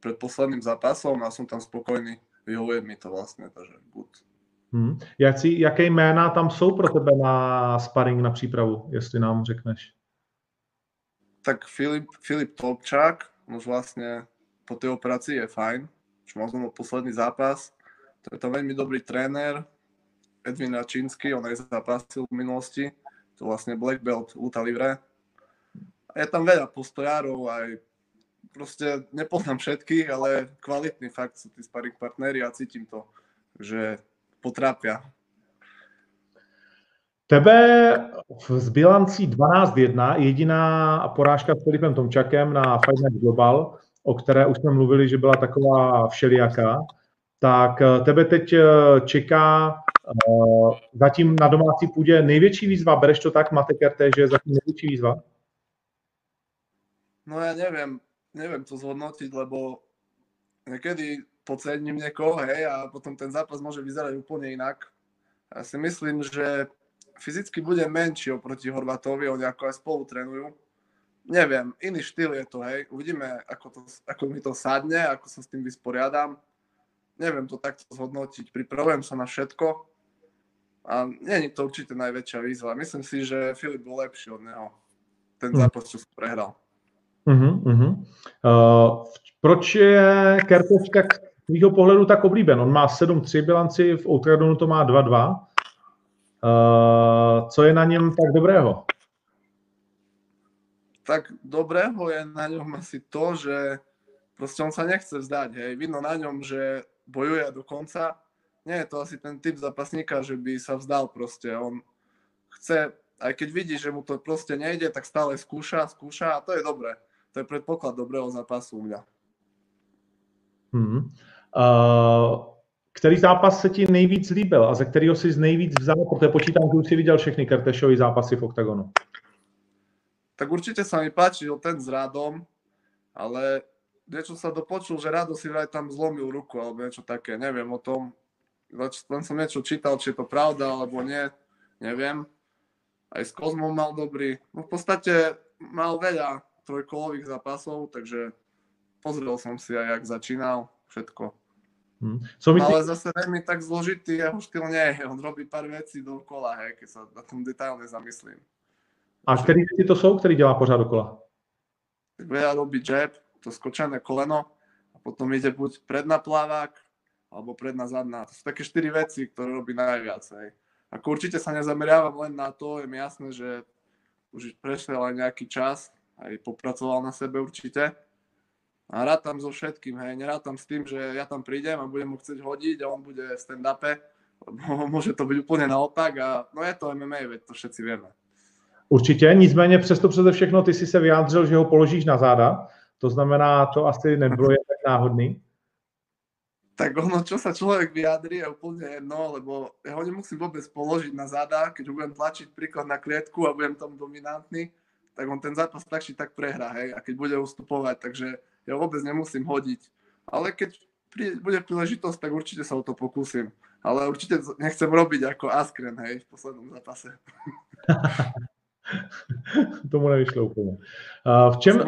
pred posledným zápasom a som tam spokojný. Vyhovuje mi to vlastně, takže good. Hmm. Jaký, jaké jména tam jsou pro tebe na sparring, na přípravu, jestli nám řekneš? tak Filip, Filip Tolčák, už vlastne po tej operácii je fajn, už mal znovu posledný zápas. To je to veľmi dobrý tréner, Edwin Račínsky, on aj zápasil v minulosti, to vlastne Black Belt Luta Livre. Je tam veľa postojárov, aj proste nepoznám všetkých, ale kvalitný fakt sú tí sparring partnery a cítim to, že potrápia Tebe z bilancí 12-1 jediná porážka s Filipem Tomčakem na Fight Global, o které už jsme mluvili, že byla taková všelijaká, tak eh, tebe teď eh, čeká uh, zatím na domácí půdě největší výzva. Bereš to tak, Mate Kerte, že je zatím největší výzva? No ja neviem, neviem to zhodnotiť, lebo niekedy podcením niekoho, hej, a potom ten zápas môže vyzerať úplne inak. Ja si myslím, že fyzicky bude menší oproti Horvatovi, oni ako aj spolu trénujú. Neviem, iný štýl je to, hej. Uvidíme, ako, to, ako mi to sadne, ako sa s tým vysporiadam. Neviem to takto zhodnotiť. Pripravujem sa na všetko a nie je to určite najväčšia výzva. Myslím si, že Filip bol lepší od neho. Ten hm. zápas, čo som prehral. Uh-huh, uh-huh. Uh, proč je Kertov tak z tvýho pohledu tak oblíben? On má 7-3 bilanci, v Outradonu to má 2-2. Uh, co je na něm tak dobrého? Tak dobrého je na ňom asi to, že proste on sa nechce vzdať, hej. Vidno na ňom, že bojuje do konca. Nie je to asi ten typ zapasníka, že by sa vzdal proste. On chce, aj keď vidí, že mu to proste nejde, tak stále skúša, skúša a to je dobré. To je predpoklad dobrého zápasu u mňa. Hmm. Uh, který zápas se ti nejvíc líbil a ze kterého jsi nejvíc vzal, protože počítám, že už si viděl všechny Kertešovy zápasy v OKTAGONu. Tak určite sa mi páčil ten s Radom, ale niečo sa dopočul, že Rado si vraj tam zlomil ruku alebo niečo také, neviem o tom. Len som niečo čítal, či je to pravda alebo nie, neviem. Aj s Kozmom mal dobrý. No v podstate mal veľa trojkolových zápasov, takže pozrel som si aj, jak začínal, všetko. Hmm. Co myslí... Ale zase veľmi tak zložitý jeho štýl nie je. On robí pár vecí dokola, hej, keď sa na tom detailne zamyslím. A který to jsou, který dělá pořád dokola? Tak veľa robí jab, to skočené koleno a potom ide buď predná plavák alebo predná zadná. To sú také štyri veci, ktoré robí najviac. Hej. Ako určite sa nezameriavam len na to, je mi jasné, že už prešiel aj nejaký čas, aj popracoval na sebe určite. A rád tam so všetkým, hej, nerád tam s tým, že ja tam prídem a budem mu chcieť hodiť a on bude v stand-upe, lebo môže to byť úplne naopak a no je to MMA, veď to všetci vieme. Určitě, nicméně přesto přeze všechno ty si se vyjádřil, že ho položíš na záda, to znamená, to asi nebylo jen tak náhodný. Tak ono, čo sa človek vyjadrí, je úplne jedno, lebo ja ho nemusím vôbec položiť na záda, keď ho budem tlačiť príklad na klietku a budem tam dominantný, tak on ten zápas tak či tak prehrá, hej, a keď bude ustupovať, takže ja vôbec nemusím hodiť. Ale keď bude príležitosť, tak určite sa o to pokúsim. Ale určite nechcem robiť ako Askren, hej, v poslednom zápase. Tomu nevyšlo úplně. v, čem,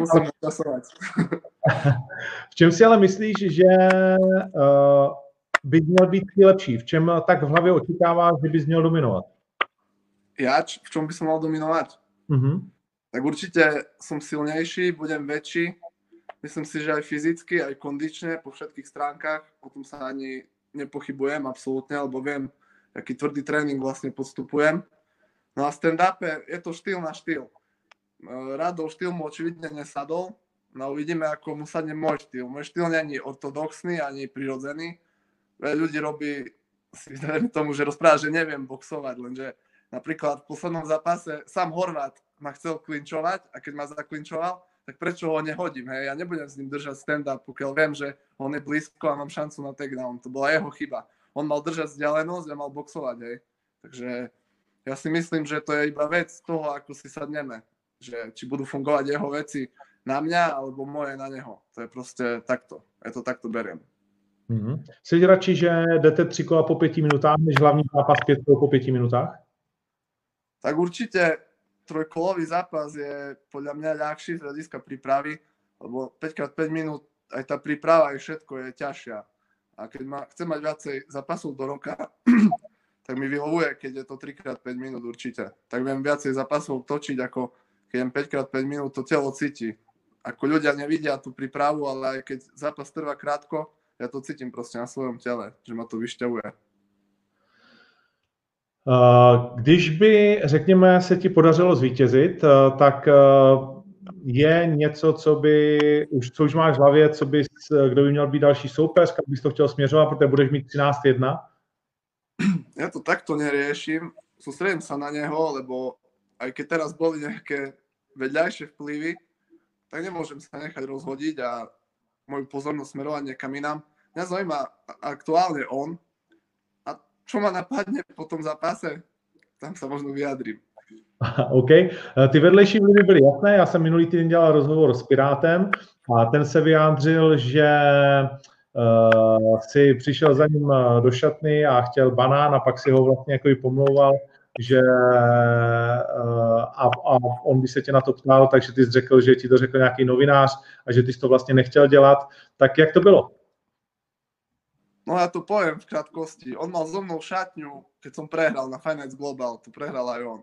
v čem si ale myslíš, že uh, by měl být lepší? V čem tak v hlavě očekáváš, že bys měl dominovat? Ja? V čom by som mal dominovať? Tak určite som silnejší, budem väčší. Myslím si, že aj fyzicky, aj kondične, po všetkých stránkach. O tom sa ani nepochybujem absolútne, lebo viem, aký tvrdý tréning vlastne podstupujem. No a stand-upe je to štýl na štýl. E, Radov štýl mu očividne nesadol, no uvidíme, ako mu sadne môj štýl. Môj štýl není ortodoxný ani prirodzený. Veľa ľudí robí si tomu, že rozpráva, že neviem boxovať, lenže napríklad v poslednom zápase sám Horvát ma chcel klinčovať a keď ma zaklinčoval, tak prečo ho nehodím, hej? Ja nebudem s ním držať stand-up, pokiaľ viem, že on je blízko a mám šancu na takedown. To bola jeho chyba. On mal držať vzdialenosť a mal boxovať, hej? Takže ja si myslím, že to je iba vec toho, ako si sadneme. Že či budú fungovať jeho veci na mňa, alebo moje na neho. To je prostě takto. Ja to takto beriem. Mm-hmm. Jsi radši, že jdete tři kola po pěti minutách, než hlavní zápas pět kol po pěti minutách? Tak určite trojkolový zápas je podľa mňa ľahší z hľadiska prípravy, lebo 5x5 minút aj tá príprava je všetko je ťažšia. A keď ma, chcem mať viacej zápasov do roka, tak mi vyhovuje, keď je to 3x5 minút určite. Tak viem viacej zápasov točiť, ako keď jem 5x5 minút, to telo cíti. Ako ľudia nevidia tú prípravu, ale aj keď zápas trvá krátko, ja to cítim proste na svojom tele, že ma to vyšťavuje. Když by, řekněme, se ti podařilo zvítězit, tak je něco, co by, už, co už máš v hlavě, co bys, kdo by měl být další soupeř, kam bys to chtěl směřovat, protože budeš mít 13-1? ja to takto neriešim, sústredím sa na neho, lebo aj keď teraz boli nejaké vedľajšie vplyvy, tak nemôžem sa nechať rozhodiť a moju pozornosť smerovať niekam inám. Mňa zaujíma aktuálne on čo ma napadne po tom zápase, tam sa možno vyjadrím. OK. Ty vedlejší vlivy byly jasné. Já jsem minulý týden dělal rozhovor s Pirátem a ten se vyjádřil, že uh, si přišel za ním eh, do šatny a chtěl banán a pak si ho vlastně jako pomlouval, že uh, a, a on by se tě na to ptal, takže ty jsi řekl, že ti to řekl nějaký novinář a že ty jsi to vlastně nechtěl dělat. Tak jak to bylo? No ja to poviem v krátkosti. On mal so mnou šatňu, keď som prehral na Finance Global, to prehral aj on.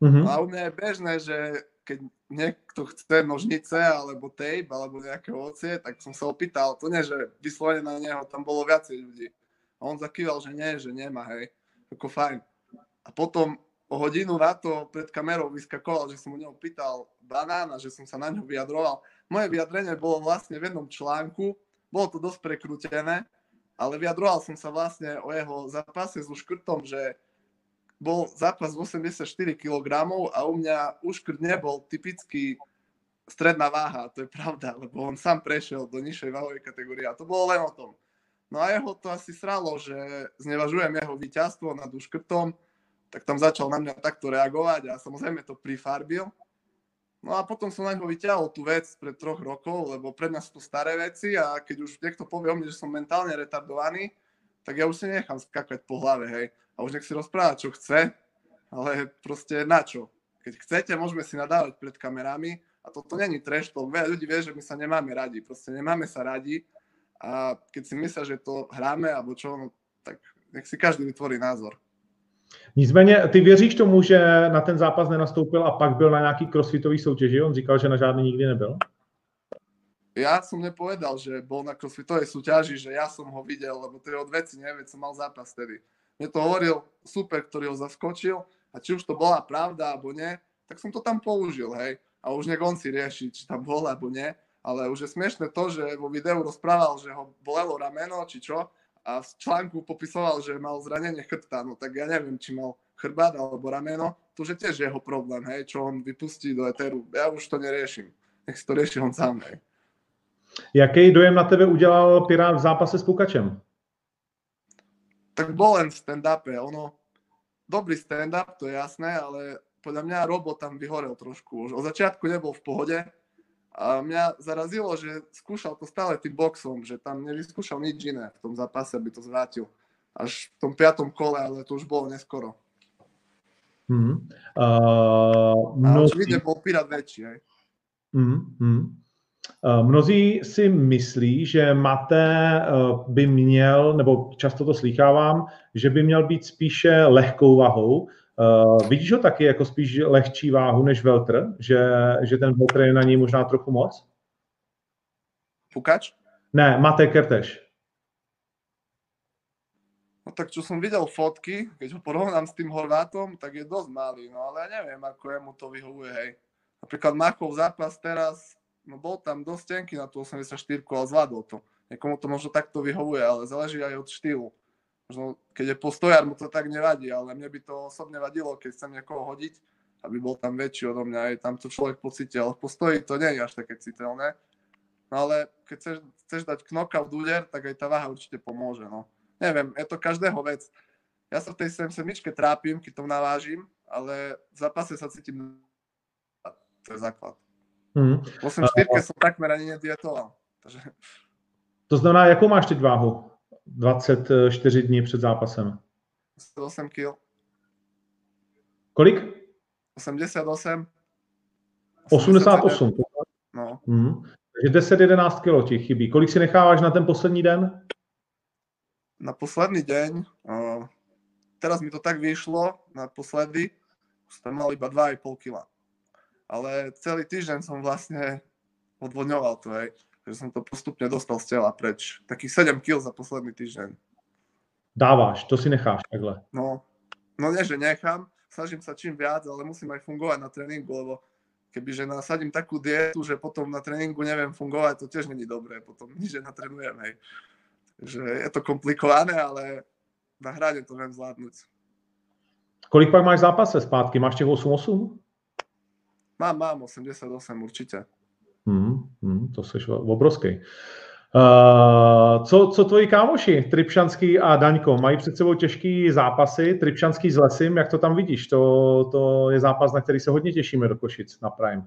Mm-hmm. A u mňa je bežné, že keď niekto chce nožnice alebo tape alebo nejaké ovocie, tak som sa opýtal, to nie, že vyslovene na neho tam bolo viacej ľudí. A on zakýval, že nie, že nemá, hej. Ako fajn. A potom o hodinu na to pred kamerou vyskakoval, že som u neho pýtal banán a že som sa na ňo vyjadroval. Moje vyjadrenie bolo vlastne v jednom článku, bolo to dosť prekrútené, ale vyjadroval som sa vlastne o jeho zápase so škrtom, že bol zápas 84 kg a u mňa úškrt nebol typický stredná váha, to je pravda, lebo on sám prešiel do nižšej váhovej kategórie a to bolo len o tom. No a jeho to asi sralo, že znevažujem jeho víťazstvo nad úškrtom, tak tam začal na mňa takto reagovať a samozrejme to prifarbil. No a potom som na ňo vyťahol tú vec pred troch rokov, lebo pre mňa sú to staré veci a keď už niekto povie o mne, že som mentálne retardovaný, tak ja už si nechám skakať po hlave, hej. A už nech si rozpráva, čo chce, ale proste na čo. Keď chcete, môžeme si nadávať pred kamerami a toto není trash talk. Veľa ľudí vie, že my sa nemáme radi, proste nemáme sa radi a keď si myslia, že to hráme alebo čo, no, tak nech si každý vytvorí názor. Nicméně, ty věříš tomu, že na ten zápas nenastoupil a pak byl na nějaký crossfitový soutěži? On říkal, že na žádný nikdy nebyl. Ja som nepovedal, že bol na crossfitovej súťaži, že ja som ho videl, lebo to je od veci, neviem, som mal zápas tedy. Mne to hovoril super, ktorý ho zaskočil a či už to bola pravda alebo nie, tak som to tam použil, hej. A už nech on si rieši, či tam bol alebo nie. Ale už je smiešne to, že vo videu rozprával, že ho bolelo rameno, či čo, a v článku popisoval, že mal zranenie chrbta, no tak ja neviem, či mal chrbát alebo rameno, to už je tiež jeho problém, hej, čo on vypustí do eteru. Ja už to neriešim. Nech si to rieši on sám, hej. Jaký dojem na tebe udělal Pirát v zápase s Pukačem? Tak bol len v stand-upe. Ono, dobrý stand-up, to je jasné, ale podľa mňa Robo tam vyhorel trošku. Už od začiatku nebol v pohode, a mňa zarazilo, že skúšal to stále tým boxom, že tam nevyskúšal nič iné v tom zápase, aby to zvrátil. Až v tom piatom kole, ale to už bolo neskoro. Mm. Uh, mnozí... A očividne bol Pirát väčší, hej. Mm, mm. Uh, mnozí si myslí, že Mate uh, by měl, nebo často to slýchávám, že by měl být spíše lehkou vahou, Uh, vidíš ho taky jako spíš lehčí váhu než Veltr? Že, že ten Veltr je na něj možná trochu moc? Pukač? Ne, Mate Kerteš. No tak čo som videl fotky, keď ho porovnám s tým Horvátom, tak je dosť malý, no ale ja neviem, ako jemu to vyhovuje, hej. Napríklad Makov zápas teraz, no bol tam dosť tenký na tú 84, ale zvládol to. Niekomu to možno takto vyhovuje, ale záleží aj od štýlu možno keď je postojar, mu to tak nevadí, ale mne by to osobne vadilo, keď chcem niekoho hodiť, aby bol tam väčší odo mňa, aj tam to človek pocíti, ale v postoji to nie je až také citeľné. No ale keď chceš, chceš dať knockout úder, tak aj tá váha určite pomôže, no. Neviem, je to každého vec. Ja sa v tej 77 trápim, keď to navážim, ale v zápase sa cítim to je základ. Mm. V 84 som takmer ani nedietoval. Takže... To znamená, jakou máš teď váhu? 24 dní před zápasem. 108 kg. Kolik? 88. 88. No. Hmm. Takže 10-11 kg ti chybí. Kolik si necháváš na ten poslední den? Na posledný deň, uh, teraz mi to tak vyšlo, naposledy som mal iba 2,5 kg. Ale celý týždeň som vlastne odvodňoval to, hej že som to postupne dostal z tela preč. Takých 7 kg za posledný týždeň. Dáváš, to si necháš takhle. No, no nie, že nechám, snažím sa čím viac, ale musím aj fungovať na tréningu, lebo kebyže nasadím takú dietu, že potom na tréningu neviem fungovať, to tiež není dobré, potom nič natrenujem, hej. Takže je to komplikované, ale na hrade to viem zvládnuť. Kolik pak máš zápase zpátky? Máš těch 8-8? Mám, mám, 88 určite. Hmm, hmm, to jsi obrovský. Uh, co, co tvoji kámoši, Tripšanský a Daňko, mají před sebou těžký zápasy, Tripšanský s Lesim, jak to tam vidíš? To, to je zápas, na který se hodně těšíme do Košic na Prime.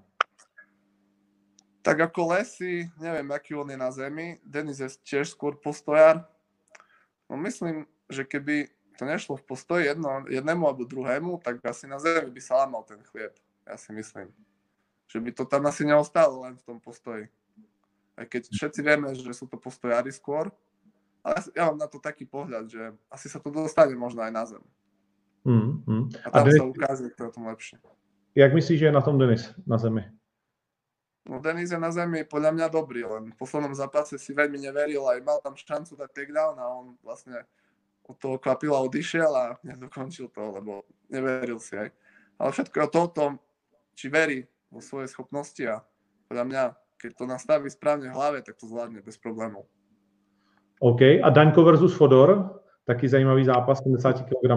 Tak ako Lesy, neviem, aký on je na zemi. Denis je tiež skôr postojar. No myslím, že keby to nešlo v postoji jedno, jednému alebo druhému, tak asi na zemi by sa lámal ten chlieb. Ja si myslím že by to tam asi neostalo len v tom postoji. Aj keď všetci vieme, že sú to postojári skôr, ale ja mám na to taký pohľad, že asi sa to dostane možno aj na zem. Mm, mm. A tam a sa ukáže, kto je tom lepšie. Jak myslíš, že je na tom Denis na zemi? No Denis je na zemi podľa mňa dobrý, len v poslednom zápase si veľmi neveril, aj mal tam šancu dať takedown a on vlastne od toho kvapila odišiel a nedokončil to, lebo neveril si aj. Ale všetko je o tom, či verí vo svoje schopnosti a podľa mňa, keď to nastaví správne v hlave, tak to zvládne bez problémov. OK. A Daňko versus Fodor, taky zajímavý zápas v 70 kg.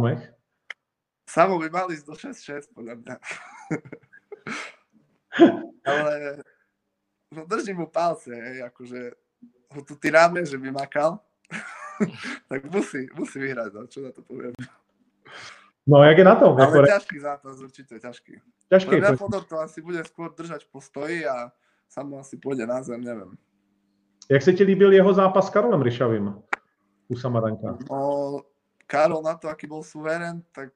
Samo by mali ísť do 6-6, podľa mňa. Ale no držím mu palce, hej, akože ho tu tyráme, že by makal, tak musí, musí vyhrať, no, čo na to poviem. No, jak je na to? Ale jako... ťažký zápas, určite ťažký. Ťažký. Fodor to asi bude skôr držať v postoji a samo asi pôjde na zem, neviem. Jak se ti líbil jeho zápas s Karolem Ryšavým u Samaranka? No, Karol na to, aký bol suverén, tak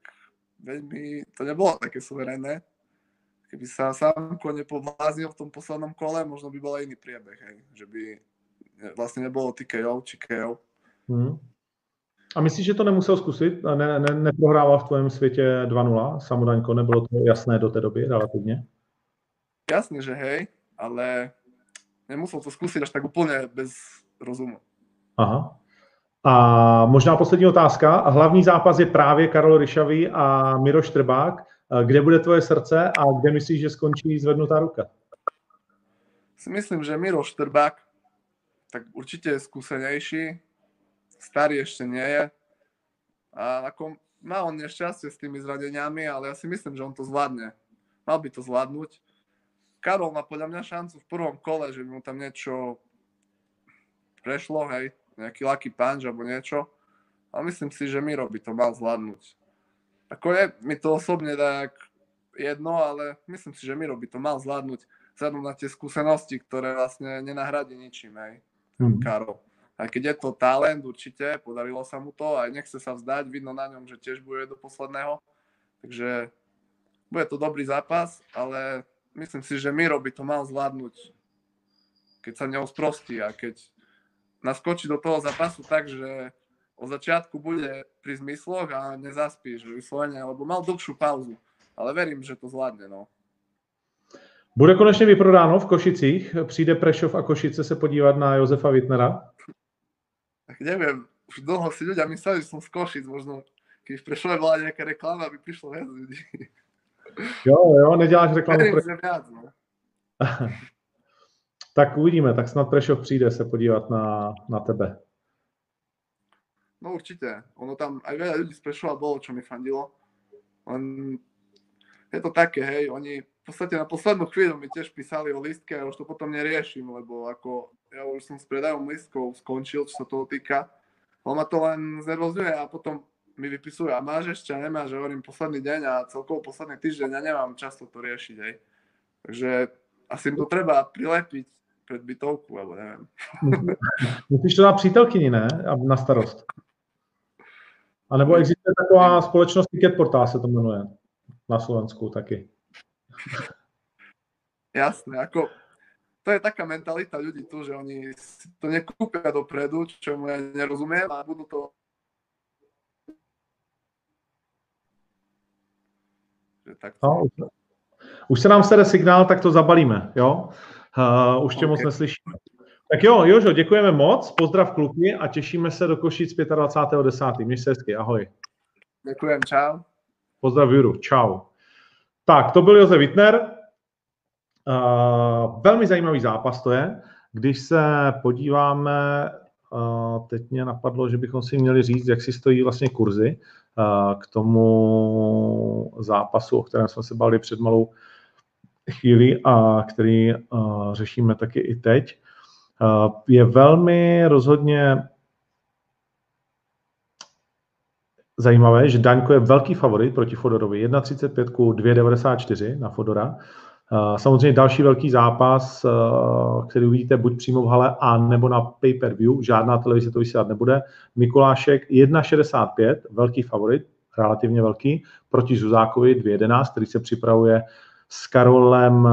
veľmi, to nebolo také suverénne keby sa Samko nepovláznil v tom poslednom kole, možno by bol aj iný priebeh, hej. že by vlastne nebolo TKO či KO. Hmm. A myslíš, že to nemusel zkusit? Ne, ne, neprohrával v tvém světě 2-0 Samudaňko? Nebylo to jasné do té doby relativně? Jasne, že hej, ale nemusel to zkusit až tak úplně bez rozumu. Aha. A možná poslední otázka. Hlavní zápas je právě Karol Ryšavý a Miroš Trbák. Kde bude tvoje srdce a kde myslíš, že skončí zvednutá ruka? Si myslím, že Miro Štrbák tak určite je skúsenejší, starý ešte nie je. A ako má on nešťastie s tými zradeniami, ale ja si myslím, že on to zvládne. Mal by to zvládnuť. Karol má podľa mňa šancu v prvom kole, že by mu tam niečo prešlo, hej, nejaký lucky punch alebo niečo. A myslím si, že Miro by to mal zvládnuť. Ako je mi to osobne tak jedno, ale myslím si, že Miro by to mal zvládnuť vzhľadom na tie skúsenosti, ktoré vlastne nenahradí ničím, hej, mm. Karol. A keď je to talent, určite, podarilo sa mu to, aj nechce sa vzdať, vidno na ňom, že tiež bude do posledného. Takže bude to dobrý zápas, ale myslím si, že Miro by to mal zvládnuť, keď sa neosprostí a keď naskočí do toho zápasu tak, že od začiatku bude pri zmysloch a nezaspíš vyslovene, lebo mal dlhšiu pauzu. Ale verím, že to zvládne. No. Bude konečně vyprodáno v Košicích. Přijde Prešov a Košice se podívat na Josefa Wittnera? Tak neviem, už dlho si ľudia mysleli, že som z Košic, možno keď v Prešove bola nejaká reklama, aby prišlo viac ľudí. Jo, jo, neděláš reklamu. Pre... viac, no. tak uvidíme, tak snad Prešov přijde se podívat na, na tebe. No určite. Ono tam aj veľa ľudí z Prešova bolo, čo mi fandilo. Len je to také, hej, oni v podstate na poslednú chvíľu mi tiež písali o listke a už to potom neriešim, lebo ako ja už som s predajom listkov skončil, čo sa toho týka. On ma to len znervozňuje a potom mi vypisuje, a máš ešte a nemáš, že hovorím posledný deň a celkovo posledný týždeň a nemám často to riešiť, hej. Takže asi im to treba prilepiť pred bytovku, alebo neviem. Musíš to dát přítelkyni, ne? Na starost. A nebo existuje taková společnost Ticket Portal se to jmenuje na Slovensku taky. Jasné, ako to je taká mentalita ľudí tu, že oni to nekúpia dopredu, čo mu ja nerozumiem a budú to tak no, už se nám sede signál, tak to zabalíme, jo? Uh, už tě okay. moc neslyšíme. Tak jo, Jožo, děkujeme moc, pozdrav kluky a těšíme se do Košic 25.10. Měj se hezky, ahoj. Děkujem, čau. Pozdrav Juru, čau. Tak, to byl Josef Wittner. Uh, velmi zajímavý zápas to je. Když se podíváme, uh, teď mě napadlo, že bychom si měli říct, jak si stojí vlastně kurzy uh, k tomu zápasu, o kterém jsme se bavili před malou chvíli a který řešíme taky i teď. Eh, je velmi rozhodně zajímavé, že Daňko je velký favorit proti Fodorovi. 1,35 ku 2,94 na Fodora. Eh, samozřejmě další velký zápas, eh, který uvidíte buď přímo v hale, a nebo na pay-per-view. Žádná televize to vysílat nebude. Mikulášek 1,65, velký favorit, relativně velký, proti Zuzákovi 2,11, který se připravuje s Karolem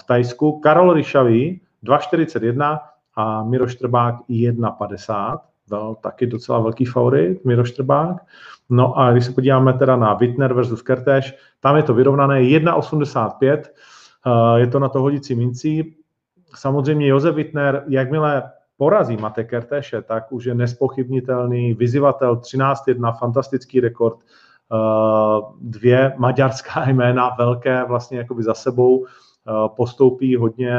v Tajsku. Karol Ryšavý 2,41, a Miro Štrbák 1,50, byl taky docela velký favorit, Miro Štrbák. No a když se podíváme teda na Wittner versus Kertéš, tam je to vyrovnané 1,85, je to na to hodící mincí. Samozřejmě Josef Wittner, jakmile porazí Mate Kertéše, tak už je nespochybnitelný vyzivatel 13-1, fantastický rekord, dvě maďarská jména velké vlastně jakoby za sebou, postoupí hodně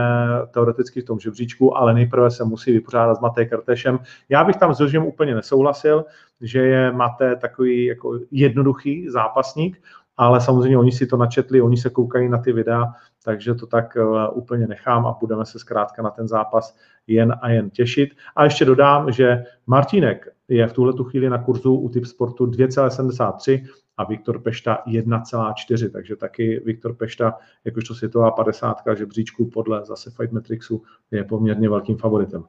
teoreticky v tom žebříčku, ale nejprve se musí vypořádat s Maté Krtešem. Já bych tam s Jožem úplně nesouhlasil, že je Maté takový jako jednoduchý zápasník, ale samozřejmě oni si to načetli, oni se koukají na ty videa, takže to tak úplně nechám a budeme se zkrátka na ten zápas jen a jen těšit. A ještě dodám, že Martinek je v tuhle chvíli na kurzu u typ sportu 2,73 a Viktor Pešta 1,4, takže taky Viktor Pešta, jakožto světová 50 žebříčku podle zase Fight Matrixu, je poměrně velkým favoritem.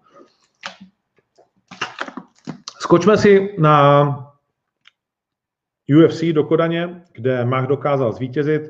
Skočme si na UFC do Kodaně, kde Mach dokázal zvítězit.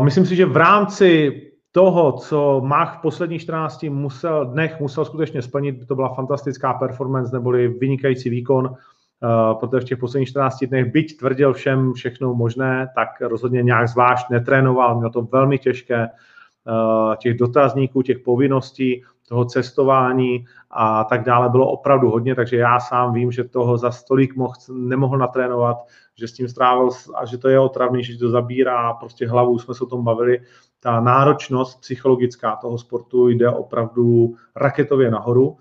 Myslím si, že v rámci toho, co Mach v posledních 14 musel, dnech musel skutečně splnit, to byla fantastická performance, neboli vynikající výkon, Eh, protože v těch posledních 14 dnech, byť tvrdil všem všechno možné, tak rozhodně nějak zvlášť netrénoval, měl to velmi těžké, eh, těch dotazníků, těch povinností, toho cestování a tak dále bylo opravdu hodně, takže já sám vím, že toho za stolik mohl, nemohl natrénovat, že s tím strávil a že to je otravný, že to zabírá prostě hlavu, jsme se o tom bavili, ta náročnost psychologická toho sportu jde opravdu raketově nahoru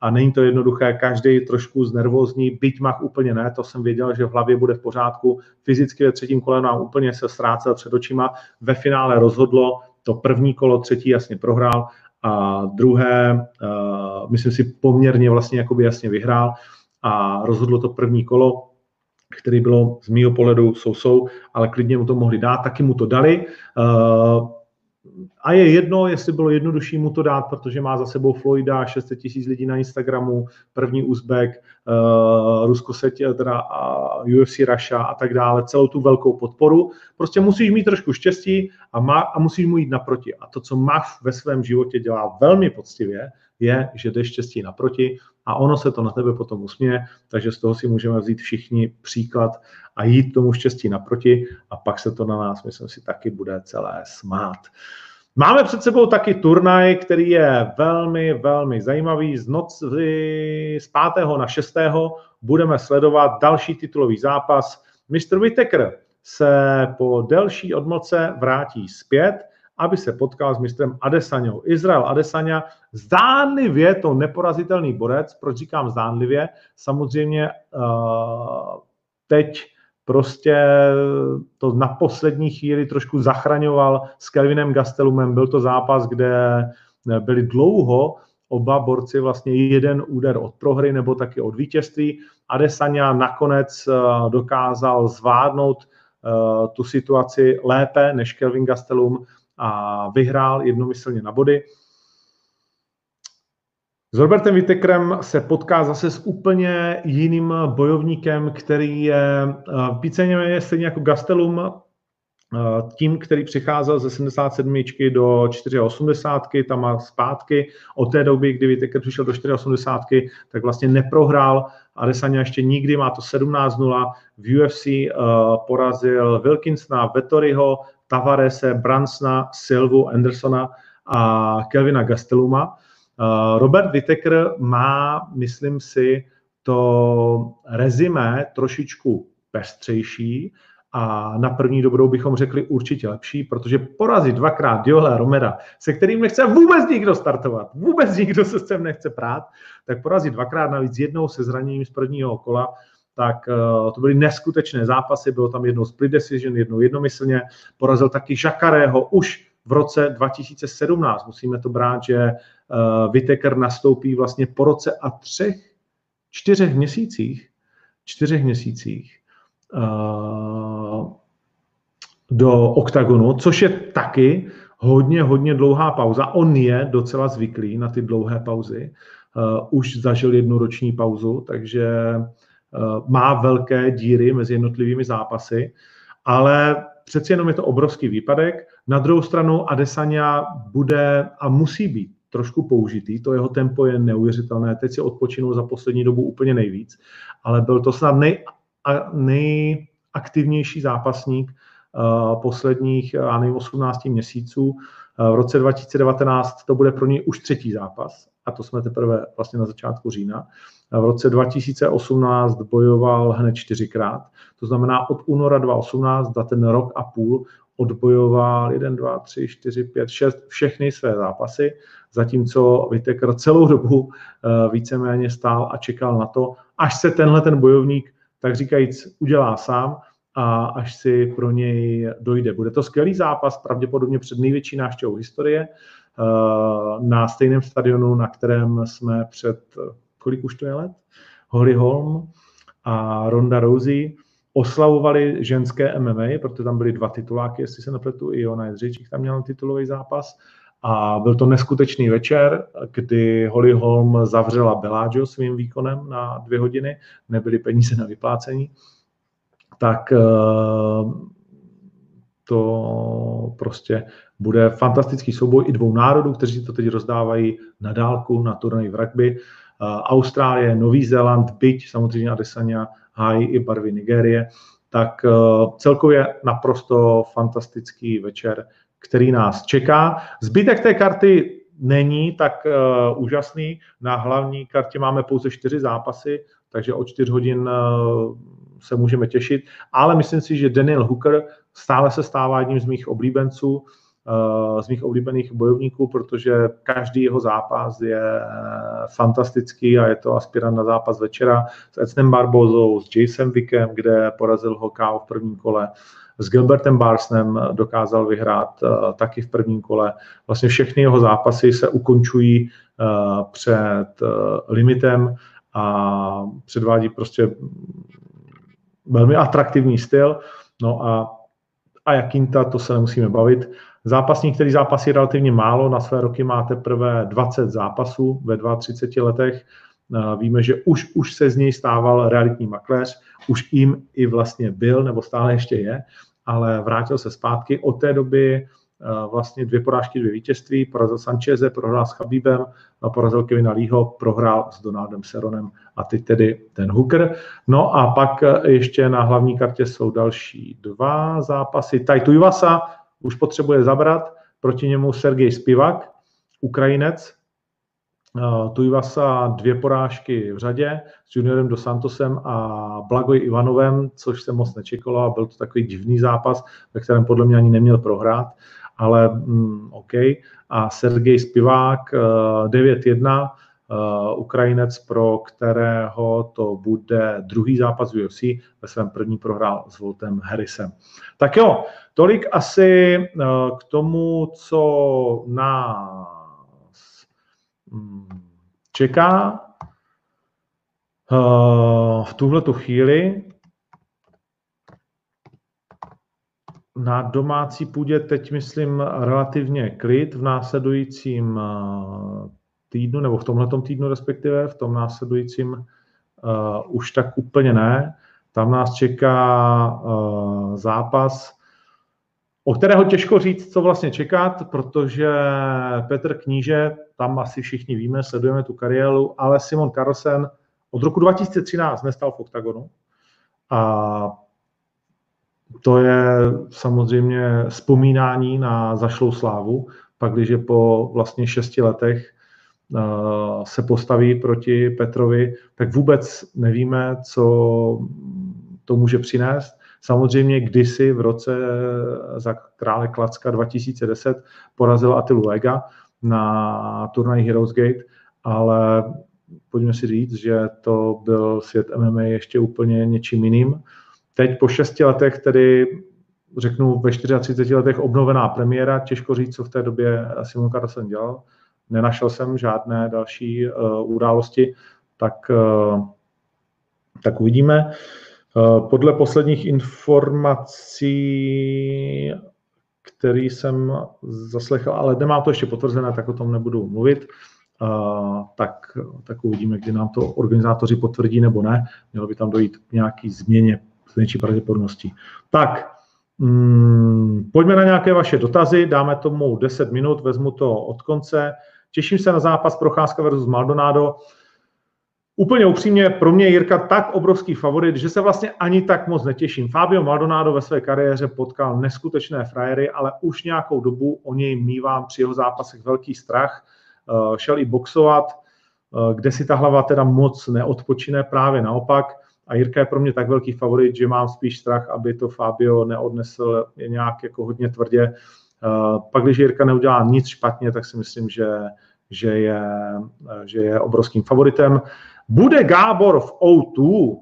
a není to jednoduché, každý trošku znervózní, byť mach úplně ne, to jsem věděl, že v hlavě bude v pořádku, fyzicky ve třetím kole nám úplně se ztrácel před očima, ve finále rozhodlo, to první kolo, třetí jasně prohrál a druhé, uh, myslím si, poměrně vlastně jakoby jasně vyhrál a rozhodlo to první kolo, který bylo z mýho pohledu sousou, ale klidně mu to mohli dát, taky mu to dali. Uh, a je jedno, jestli bylo jednodušší mu to dát, protože má za sebou Floyda, 600 tisíc lidí na Instagramu, první Uzbek, uh, Rusko se teda uh, UFC Russia a tak dále, celou tu velkou podporu. Prostě musíš mít trošku štěstí a, má, a musíš mu jít naproti. A to, co Mach ve svém životě dělá velmi poctivě, je, že jdeš štěstí naproti a ono se to na tebe potom usměje, takže z toho si můžeme vzít všichni příklad a jít tomu štěstí naproti a pak se to na nás, myslím si, taky bude celé smát. Máme před sebou taky turnaj, který je velmi, velmi zajímavý. Z noci z 5. na 6. budeme sledovat další titulový zápas. Mr. Whittaker se po delší odmoce vrátí zpět, aby se potkal s mistrem Adesanou. Izrael Adesanya, zdánlivě to neporazitelný borec, proč říkám zdánlivě, samozřejmě uh, teď prostě to na poslední chvíli trošku zachraňoval s Kelvinem Gastelumem. Byl to zápas, kde byli dlouho oba borci vlastně jeden úder od prohry nebo taky od vítězství. Adesanya nakonec eh, dokázal zvládnout eh, tu situaci lépe než Kelvin Gastelum a vyhrál jednomyslně na body. S Robertem Vitekrem se potká zase s úplně jiným bojovníkem, který je víceméně stejně jako Gastelum, tím, který přicházel ze 77 do 480, tam má zpátky. Od té doby, kdy Viteker přišel do 480, tak vlastně neprohrál. Adesanya ještě nikdy, má to 17-0. V UFC porazil Wilkinsona, Vettoriho, Tavarese, Bransna, Silvu, Andersona a Kelvina Gasteluma. Eh, Robert Whittaker má, myslím si, to rezime trošičku pestřejší a na první dobrou bychom řekli určitě lepší, protože porazit dvakrát Diola Romera, se kterým nechce vůbec nikdo startovat, vůbec nikdo se s tím nechce prát, tak porazit dvakrát navíc jednou se zraněním z prvního kola, tak uh, to byly neskutečné zápasy, bylo tam jednou split decision, jednou jednomyslně, porazil taky Žakarého už v roce 2017. Musíme to brát, že uh, Whittaker nastoupí vlastně po roce a třech, čtyřech měsících, čtyřech měsících uh, do oktagonu, což je taky hodně, hodně dlouhá pauza. On je docela zvyklý na ty dlouhé pauzy. Uh, už zažil jednu roční pauzu, takže má velké díry mezi jednotlivými zápasy, ale přeci jenom je to obrovský výpadek. Na druhou stranu Adesanya bude a musí být trošku použitý, to jeho tempo je neuvěřitelné, teď si odpočinul za poslední dobu úplně nejvíc, ale byl to snad nej, nejaktivnější zápasník uh, posledních, já nevím, 18 měsíců. Uh, v roce 2019 to bude pro něj už třetí zápas a to jsme teprve vlastně na začátku října. V roce 2018 bojoval hned čtyřikrát, to znamená od února 2018 za ten rok a půl odbojoval 1, 2, 3, 4, 5, 6, všechny své zápasy, zatímco Vitekr celou dobu eh, víceméně stál a čekal na to, až se tenhle ten bojovník, tak říkajíc, udělá sám a až si pro něj dojde. Bude to skvělý zápas, pravděpodobně před největší návštěvou historie, na stejném stadionu, na kterém jsme před, kolik už to je let? Holly Holm a Ronda Rousey oslavovali ženské MMA, protože tam byly dva tituláky, jestli se nepletu, i Ona Jedřičík tam měl titulový zápas. A byl to neskutečný večer, kdy Holly Holm zavřela Bellagio svým výkonem na dvě hodiny, nebyly peníze na vyplácení. Tak eh, to prostě bude fantastický souboj i dvou národů, kteří to teď rozdávají na dálku na turnaj v rugby. Eh, Austrálie, Nový Zéland, byť samozřejmě Adesanya hájí i barvy Nigérie, tak eh, celkově naprosto fantastický večer, který nás čeká. Zbytek té karty není tak uh, úžasný. Na hlavní kartě máme pouze čtyři zápasy, takže o čtyř hodin se můžeme těšit. Ale myslím si, že Daniel Hooker stále se stává jedním z mých oblíbenců. Eh, z mých oblíbených bojovníků, protože každý jeho zápas je fantastický a je to aspirant na zápas večera s Ecnem Barbozou, s Jasem Wickem, kde porazil ho KO v prvním kole, s Gilbertem Barsnem dokázal vyhrát uh, taky v prvním kole. Vlastně všechny jeho zápasy se ukončují před limitem a předvádí prostě velmi atraktivní styl. No a a Jakinta, to se nemusíme bavit. Zápasník, který zápasí relativně málo, na své roky má teprve 20 zápasů ve 32 letech. Eh, víme, že už, už se z něj stával realitní makléř, už jim i vlastně byl, nebo stále ještě je, ale vrátil se zpátky. Od té doby eh, vlastně dvě porážky, dvě vítězství, porazil Sancheze, prohrál s Chabibem, porazil Kevina Leeho, prohrál s Donaldem Seronem a teď tedy ten Hooker. No a pak eh, ještě na hlavní kartě jsou další dva zápasy. Tai Tuivasa, už potřebuje zabrat, proti němu Sergej Spivak, Ukrajinec, uh, Tujvasa dvě porážky v řadě s juniorem do Santosem a Blagoj Ivanovem, což se moc nečekalo a byl to takový divný zápas, ve kterém podle mě ani neměl prohrát, ale mm, OK. A Sergej Spivák uh, 9-1, Uh, Ukrajinec, pro kterého to bude druhý zápas v UFC, ve svém první prohrál s Voltem Harrisem. Tak jo, tolik asi uh, k tomu, co nás um, čeká uh, v tuhle chvíli. Na domácí půdě teď myslím relativně klid v následujícím týdnu, nebo v tomhle týdnu respektive, v tom následujícím uh, už tak úplně ne. Tam nás čeká uh, zápas, o kterého těžko říct, co vlastně čekat, protože Petr Kníže, tam asi všichni víme, sledujeme tu kariéru, ale Simon Carlsen od roku 2013 nestal v OKTAGONu a to je samozřejmě vzpomínání na zašlou slávu, pak když po vlastně šesti letech se postaví proti Petrovi, tak vůbec nevíme, co to může přinést. Samozřejmě kdysi v roce za krále Klacka 2010 porazil Atilu Lega na turnaji Heroes Gate, ale pojďme si říct, že to byl svět MMA ještě úplně něčím jiným. Teď po šesti letech, tedy řeknu ve 34 letech obnovená premiéra, těžko říct, co v té době Simon Carlsen dělal nenašel jsem žádné další uh, události, tak, uh, tak uvidíme. Uh, podle posledních informací, který jsem zaslechl, ale nemám to ještě potvrzené, tak o tom nebudu mluvit, tak, tak uvidíme, kdy nám to organizátoři potvrdí nebo ne. Mělo by tam dojít k nějaký změně s větší pravděpodobností. Tak, Hmm, pojďme na nějaké vaše dotazy, dáme tomu 10 minut, vezmu to od konce. Těším se na zápas Procházka versus Maldonado. Úplně upřímně, pro mě Jirka tak obrovský favorit, že se vlastně ani tak moc netěším. Fabio Maldonado ve své kariéře potkal neskutečné frajery, ale už nějakou dobu o něj mývám při jeho zápasech velký strach. Eh, šel i boxovat, eh, kde si ta hlava teda moc neodpočine, právě naopak. A Jirka je pro mě tak velký favorit, že mám spíš strach, aby to Fabio neodnesl nějak jako hodně tvrdě. Eh, pak, když Jirka neudělá nic špatně, tak si myslím, že, že, je, že je obrovským favoritem. Bude Gábor v O2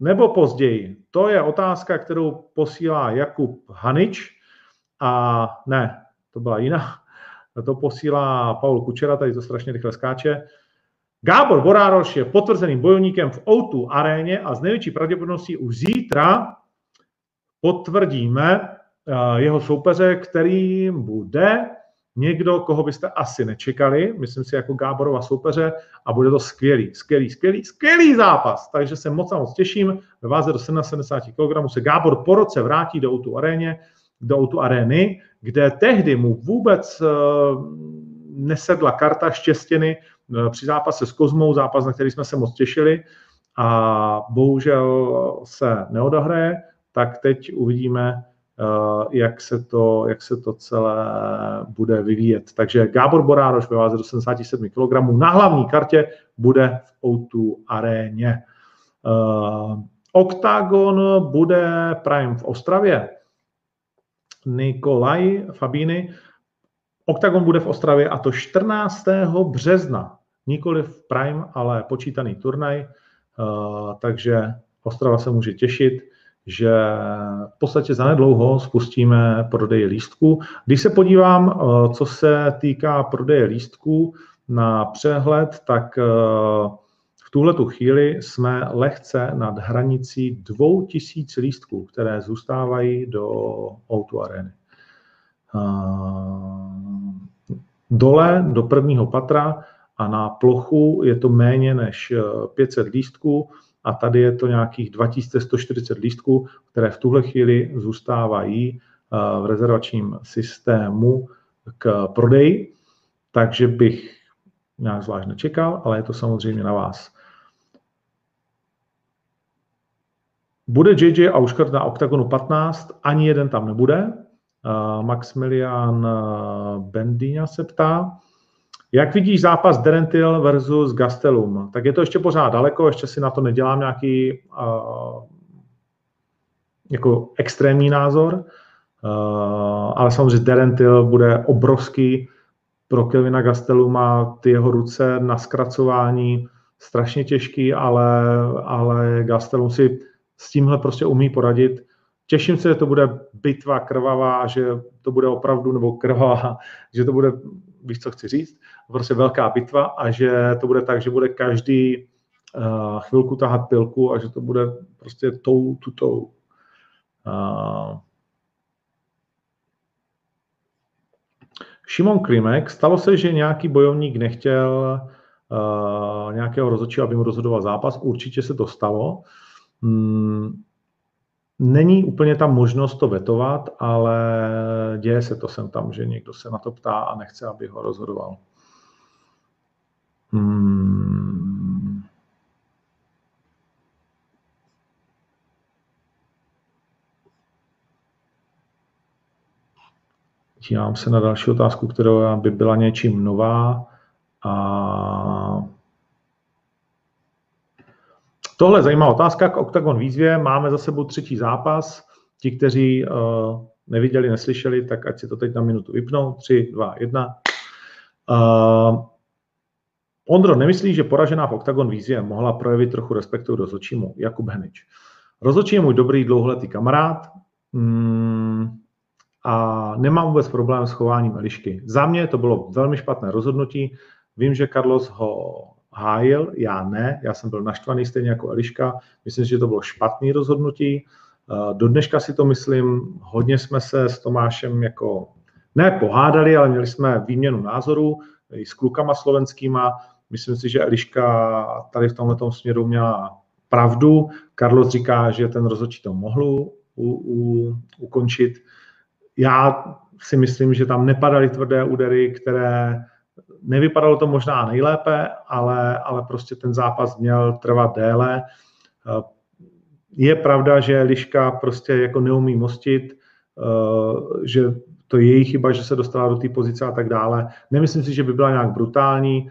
nebo později? To je otázka, kterou posílá Jakub Hanič. A ne, to byla jiná. To posílá Paul Kučera, tady to strašně rychle skáče. Gábor Borároš je potvrzeným bojovníkem v O2 aréně a z největší pravděpodobností už zítra potvrdíme eh, jeho soupeře, kterým bude někdo, koho byste asi nečekali, myslím si jako Gáborova soupeře a bude to skvělý, skvělý, skvělý, skvělý zápas. Takže se moc a moc těším. Ve váze do 70 kg se Gábor po roce vrátí do Outu aréně, do Outu arény, kde tehdy mu vůbec eh, nesedla karta štěstěny eh, při zápase s Kozmou, zápas, na který jsme se moc těšili a bohužel se neodahraje, tak teď uvidíme, Eh, jak se to, jak se to celé bude vyvíjet. Takže Gábor Borároš ve váze do 77 kg na hlavní kartě bude v O2 aréně. Uh, Octagon bude Prime v Ostravě. Nikolaj Fabíny. Octagon bude v Ostravě a to 14. března. Nikoli v Prime, ale počítaný turnaj. Uh, takže Ostrava se může těšit že v podstatě zanedlouho spustíme prodej lístků. Když se podívám, eh, co se týká prodeje lístků na přehled, tak eh, v tuhle tu chvíli jsme lehce nad hranicí 2000 lístků, které zůstávají do Outu Areny. Eh, dole do prvního patra a na plochu je to méně než 500 lístků a tady je to nějakých 2140 lístků, které v tuhle chvíli zůstávají eh, v rezervačním systému k prodeji, takže bych nějak zvlášť nečekal, ale je to samozřejmě na vás. Bude JJ Auškart na OKTAGONu 15, ani jeden tam nebude. Eh, Maximilian eh, Bendina se ptá, jak vidíš zápas Derentil versus Gastelum? Tak je to ještě pořád daleko, ještě si na to nedělám nějaký uh, jako extrémní názor, uh, ale samozřejmě Derentil bude obrovský pro Kelvina Gasteluma, ty jeho ruce na zkracování strašně těžký, ale, ale Gastelum si s tímhle prostě umí poradit. Těším se, že to bude bitva krvavá, že to bude opravdu, nebo krvavá, že to bude, víš, co chci říct, prostě velká bitva a že to bude tak, že bude každý uh, chvilku tahat pilku a že to bude prostě tou, tutou. Uh, Šimon Klimek, stalo se, že nějaký bojovník nechtěl uh, nějakého rozhodčího, aby mu rozhodoval zápas. Určitě se to stalo. Hmm, Není úplně tam možnost to vetovat, ale děje se to sem tam, že někdo se na to ptá a nechce, aby ho rozhodoval. Hmm. Dívám se na další otázku, která by byla něčím nová. A Tohle je zajímavá otázka k Octagon výzvě. Máme za sebou třetí zápas. Ti, kteří uh, neviděli, neslyšeli, tak ať si to teď na minutu vypnou. Tři, dva, jedna. Uh, Ondro, nemyslíš, že poražená v Octagon výzvě mohla projevit trochu respektu rozhodčímu Jakub Henič? Rozhodčí je můj dobrý dlouholetý kamarád mm, a nemám vůbec problém s chováním Elišky. Za mě to bylo velmi špatné rozhodnutí. Vím, že Carlos ho hájil, já ne, já jsem byl naštvaný stejně jako Eliška, myslím že to bylo špatné rozhodnutí. Eh, do dneška si to myslím, hodně jsme se s Tomášem jako ne pohádali, ale měli jsme výměnu názorů i s klukama slovenskýma. Myslím si, že Eliška tady v tomhle směru měla pravdu. Carlos říká, že ten rozhodčí to mohl u, u, ukončit. Já si myslím, že tam nepadaly tvrdé údery, které nevypadalo to možná nejlépe, ale, ale prostě ten zápas měl trvat déle. Je pravda, že Liška prostě jako neumí mostit, že to je její chyba, že se dostala do té pozice a tak dále. Nemyslím si, že by byla nějak brutální.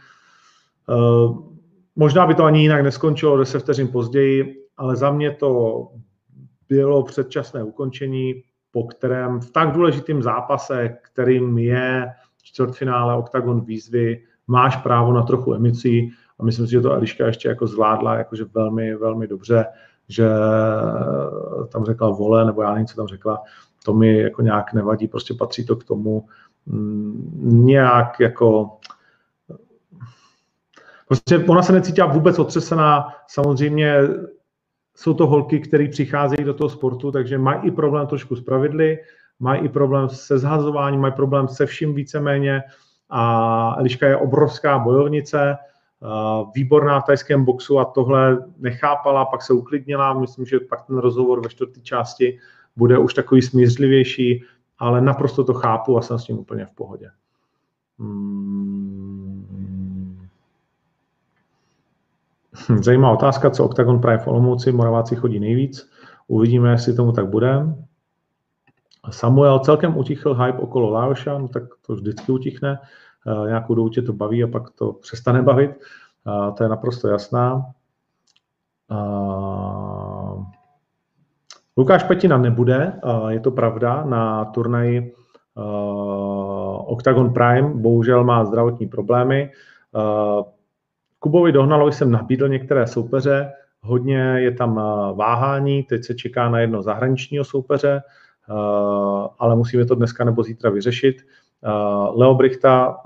Možná by to ani jinak neskončilo 10 vteřin později, ale za mě to bylo předčasné ukončení, po kterém v tak důležitém zápase, kterým je čtvrtfinále Octagon výzvy, máš právo na trochu emocí. A myslím si, že to Eliška ještě jako zvládla jakože velmi, velmi dobře, že tam řekla vole, nebo já nevím, co tam řekla, to mi jako nějak nevadí, prostě patří to k tomu. Mm, nějak jako Prostě ona se necítila vůbec otřesená. Samozřejmě jsou to holky, které přicházejí do toho sportu, takže mají i problém trošku s pravidly, mají i problém se zhazováním, mají problém se vším víceméně. A Eliška je obrovská bojovnice, výborná v tajském boxu a tohle nechápala, pak se uklidnila. Myslím, že pak ten rozhovor ve čtvrté části bude už takový smířlivější, ale naprosto to chápu a jsem s tím úplně v pohodě. Hmm. Zajímavá otázka, co Octagon Prime v Olomouci, Moraváci chodí nejvíc. Uvidíme, jestli tomu tak bude. Samuel celkem utichl hype okolo Laoša, no tak to vždycky utichne. Uh, nějakou dobu tě to baví a pak to přestane bavit. Uh, to je naprosto jasná. Uh, Lukáš Petina nebude, je to pravda, na turnaji Octagon Prime, bohužel má zdravotní problémy. Kubovi Dohnalovi jsem nabídl některé soupeře, hodně je tam váhání, teď se čeká na jedno zahraničního soupeře, ale musíme to dneska nebo zítra vyřešit. Leo Brichta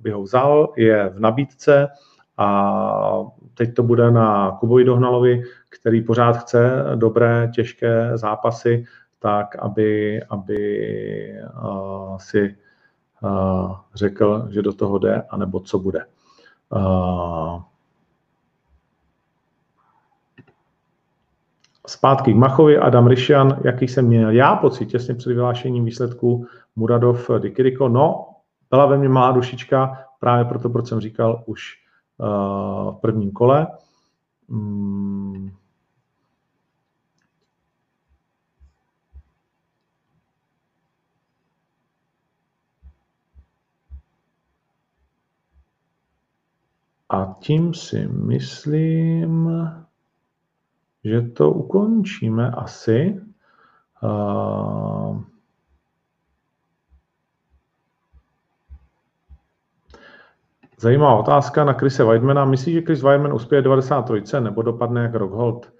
by ho vzal, je v nabídce a teď to bude na Kubovi Dohnalovi, který pořád chce dobré, těžké zápasy, tak aby, aby si řekl, že do toho jde, anebo co bude. Uh, Zpátky k Machovi, Adam Ryšian, jaký jsem měl já pocit těsně před vyhlášením výsledků Muradov Dikiriko. No, byla ve mně malá dušička, právě proto, proč jsem říkal už uh, v prvním kole. Hmm. A tím si myslím, že to ukončíme asi. Zajímavá otázka na Krise Weidmana. Myslíš, že Chris Weidman uspěje 93 nebo dopadne jak Rockhold?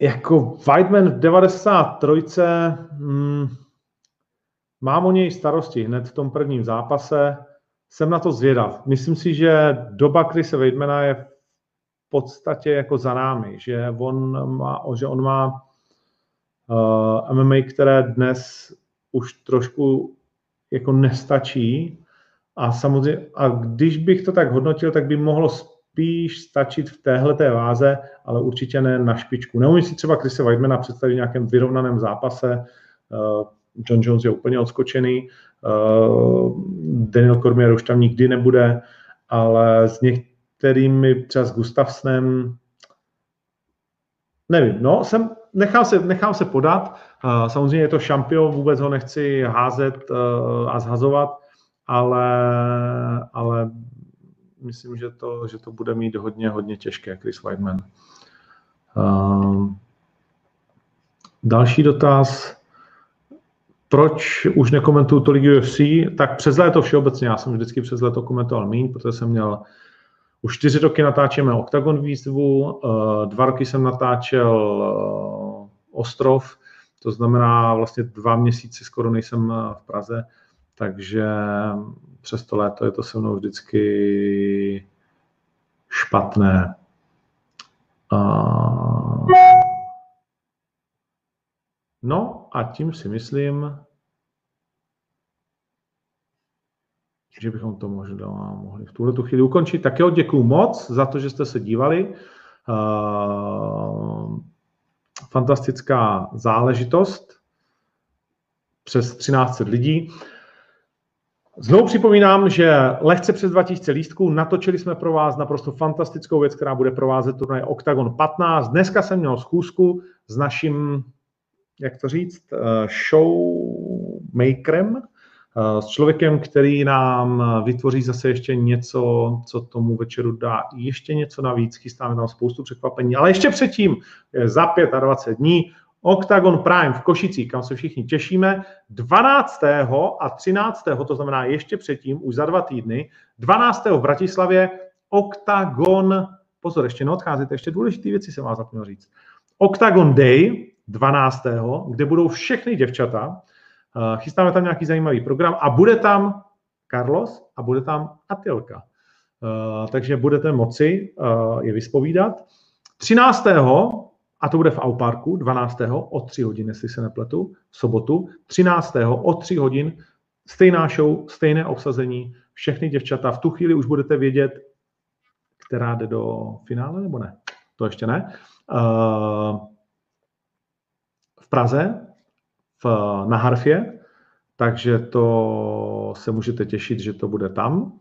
Jako Weidman v 93. Hmm, mám o něj starosti hned v tom prvním zápase. Jsem na to zvědav. Myslím si, že doba Krise Weidmana je v podstatě jako za námi, že on má, že on má uh, eh, MMA, které dnes už trošku jako nestačí. A samozřejmě, a když bych to tak hodnotil, tak by mohlo spíš stačit v téhle té váze, ale určitě ne na špičku. Neumím si třeba Krise Weidmana představit v nějakém vyrovnaném zápase. Uh, John Jones je úplně odskočený, Daniel Cormier už tam nikdy nebude, ale s některými, třeba s Gustavsnem, nevím, no, jsem, nechám se, nechám se podat. Uh, samozřejmě je to šampion, vůbec ho nechci házet uh, a zhazovat, ale, ale myslím, že to, že to bude mít hodně, hodně těžké, Chris Weidman. Uh, další dotaz. Proč už nekomentuju tolik UFC? Tak přes léto všeobecně, já jsem vždycky přes léto komentoval méně, protože jsem měl už čtyři roky natáčíme Octagon výzvu, dva roky jsem natáčel Ostrov, to znamená vlastně dva měsíce skoro nejsem v Praze, takže přes to léto je to se mnou vždycky špatné. No a tím si myslím, že bychom to možná mohli v tuhle tu chvíli ukončit. Tak jo, děkuju moc za to, že jste se dívali. Uh, fantastická záležitost. přes 1300 lidí. Znovu připomínám, že lehce přes 2000 lístků natočili jsme pro vás naprosto fantastickou věc, která bude provázet turnaj Octagon 15. Dneska jsem měl schůzku s naším, jak to říct, eh, showmakerem, eh, s člověkem, který nám vytvoří zase ještě něco, co tomu večeru dá ještě něco navíc. Chystáme tam spoustu překvapení, ale ještě předtím, za 25 dní, Octagon Prime v Košicích, kam se všichni těšíme, 12. a 13. to znamená ještě předtím, už za dva týdny, 12. v Bratislavě Octagon, pozor, ještě neodcházíte, ještě důležité věci jsem vás zapomněl říct. Octagon Day 12. kde budou všechny děvčata, eh, chystáme tam nějaký zajímavý program a bude tam Carlos a bude tam Atilka. Eh, takže budete moci eh, je vyspovídat. 13 a to bude v Auparku 12. o 3 hodin, jestli se nepletu, v sobotu, 13. o 3 hodin, stejná show, stejné obsazení, všechny děvčata. V tu chvíli už budete vědět, která jde do finále, nebo ne? To ještě ne. Praze, v, na Harfě, takže to se můžete těšit, že to bude tam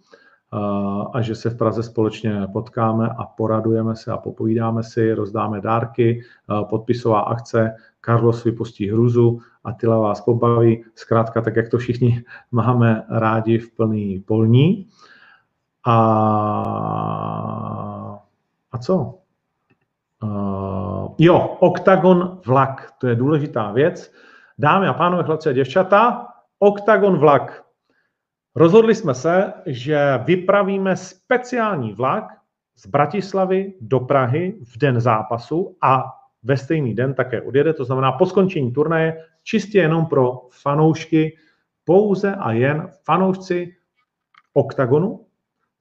a že se v Praze společně potkáme a poradujeme se a popovídáme si, rozdáme dárky, podpisová akce, Carlos vypustí hruzu, a Tyla vás pobaví, zkrátka tak, jak to všichni máme rádi v plný polní. A, a co? Uh, jo, Octagon vlak, to je důležitá věc. Dámy a pánové, chlapci a děvčata, Octagon vlak. Rozhodli jsme se, že vypravíme speciální vlak z Bratislavy do Prahy v den zápasu a ve stejný den také odjede, to znamená po skončení turnaje čistě jenom pro fanoušky, pouze a jen fanoušci OKTAGONu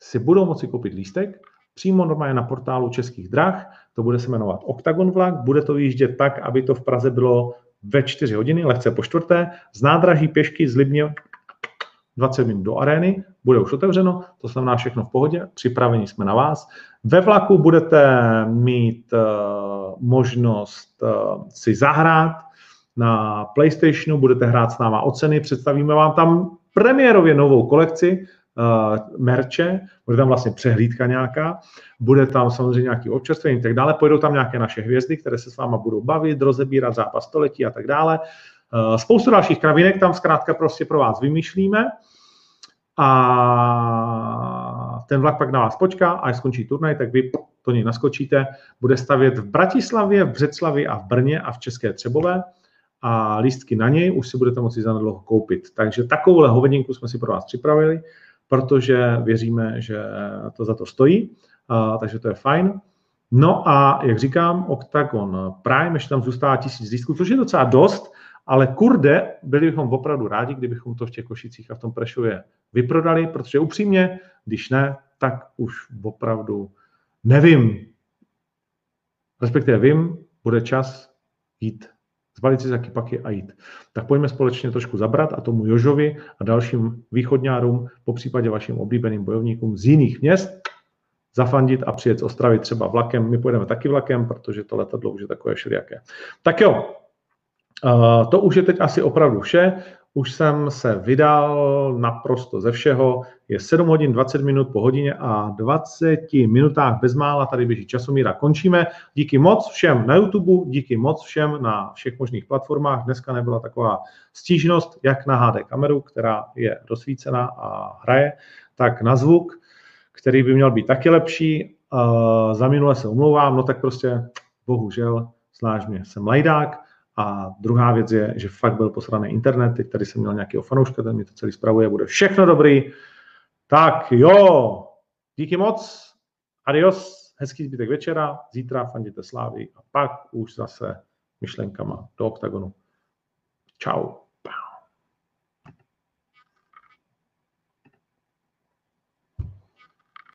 si budou moci koupit lístek přímo normálně na portálu Českých drah, to bude se jmenovat OKTAGON vlak, bude to vyjíždět tak, aby to v Praze bylo ve 4 hodiny, lehce po čtvrté, z nádraží pěšky z Libně 20 minut do arény, bude už otevřeno, to znamená všechno v pohodě, připraveni jsme na vás. Ve vlaku budete mít uh, možnost uh, si zahrát na PlayStationu, budete hrát s náma o ceny, představíme vám tam premiérově novou kolekci merče, bude tam vlastně přehlídka nějaká, bude tam samozřejmě nějaký občerstvení a tak dále, pojedou tam nějaké naše hvězdy, které se s váma budou bavit, rozebírat zápas století a tak dále. Uh, spoustu dalších kravinek tam zkrátka prostě pro vás vymýšlíme a ten vlak pak na vás počká a až skončí turnaj, tak vy to něj naskočíte. Bude stavět v Bratislavě, v Břeclavi a v Brně a v České Třebové a lístky na něj už si budete moci zanedlouho koupit. Takže takovouhle hovedinku jsme si pro vás připravili, protože věříme, že to za to stojí, a, takže to je fajn. No a jak říkám, Octagon Prime, ještě tam zůstává tisíc lístků, což je docela dost, ale kurde, byli bychom opravdu rádi, kdybychom to v těch Košicích a v tom Prešově vyprodali, protože upřímně, když ne, tak už opravdu nevím. Respektive vím, bude čas jít, zbalit si za paky a jít. Tak pojďme společně trošku zabrat a tomu Jožovi a dalším východňárům, po případě vašim oblíbeným bojovníkům z jiných měst, zafandit a přijet z Ostravy třeba vlakem. My pojedeme taky vlakem, protože to letadlo už je takové všelijaké. Tak jo, to už je teď asi opravdu vše. Už jsem se vydal naprosto ze všeho. Je 7 hodin 20 minut po hodině a 20 minutách bezmála tady běží časomíra. Končíme. Díky moc všem na YouTube, díky moc všem na všech možných platformách. Dneska nebyla taková stížnost, jak na HD kameru, která je rozsvícená a hraje, tak na zvuk, který by měl být taky lepší. za minule se omlouvám, no tak prostě bohužel, zvlášť mě, jsem lajdák, a druhá věc je, že fakt byl posraný internet, teď tady jsem měl nějakého fanouška, ten mi to celý zpravuje, bude všechno dobrý. Tak jo, díky moc, adios, hezký zbytek večera, zítra fandíte slávy a pak už zase myšlenkama do oktagonu. Ciao.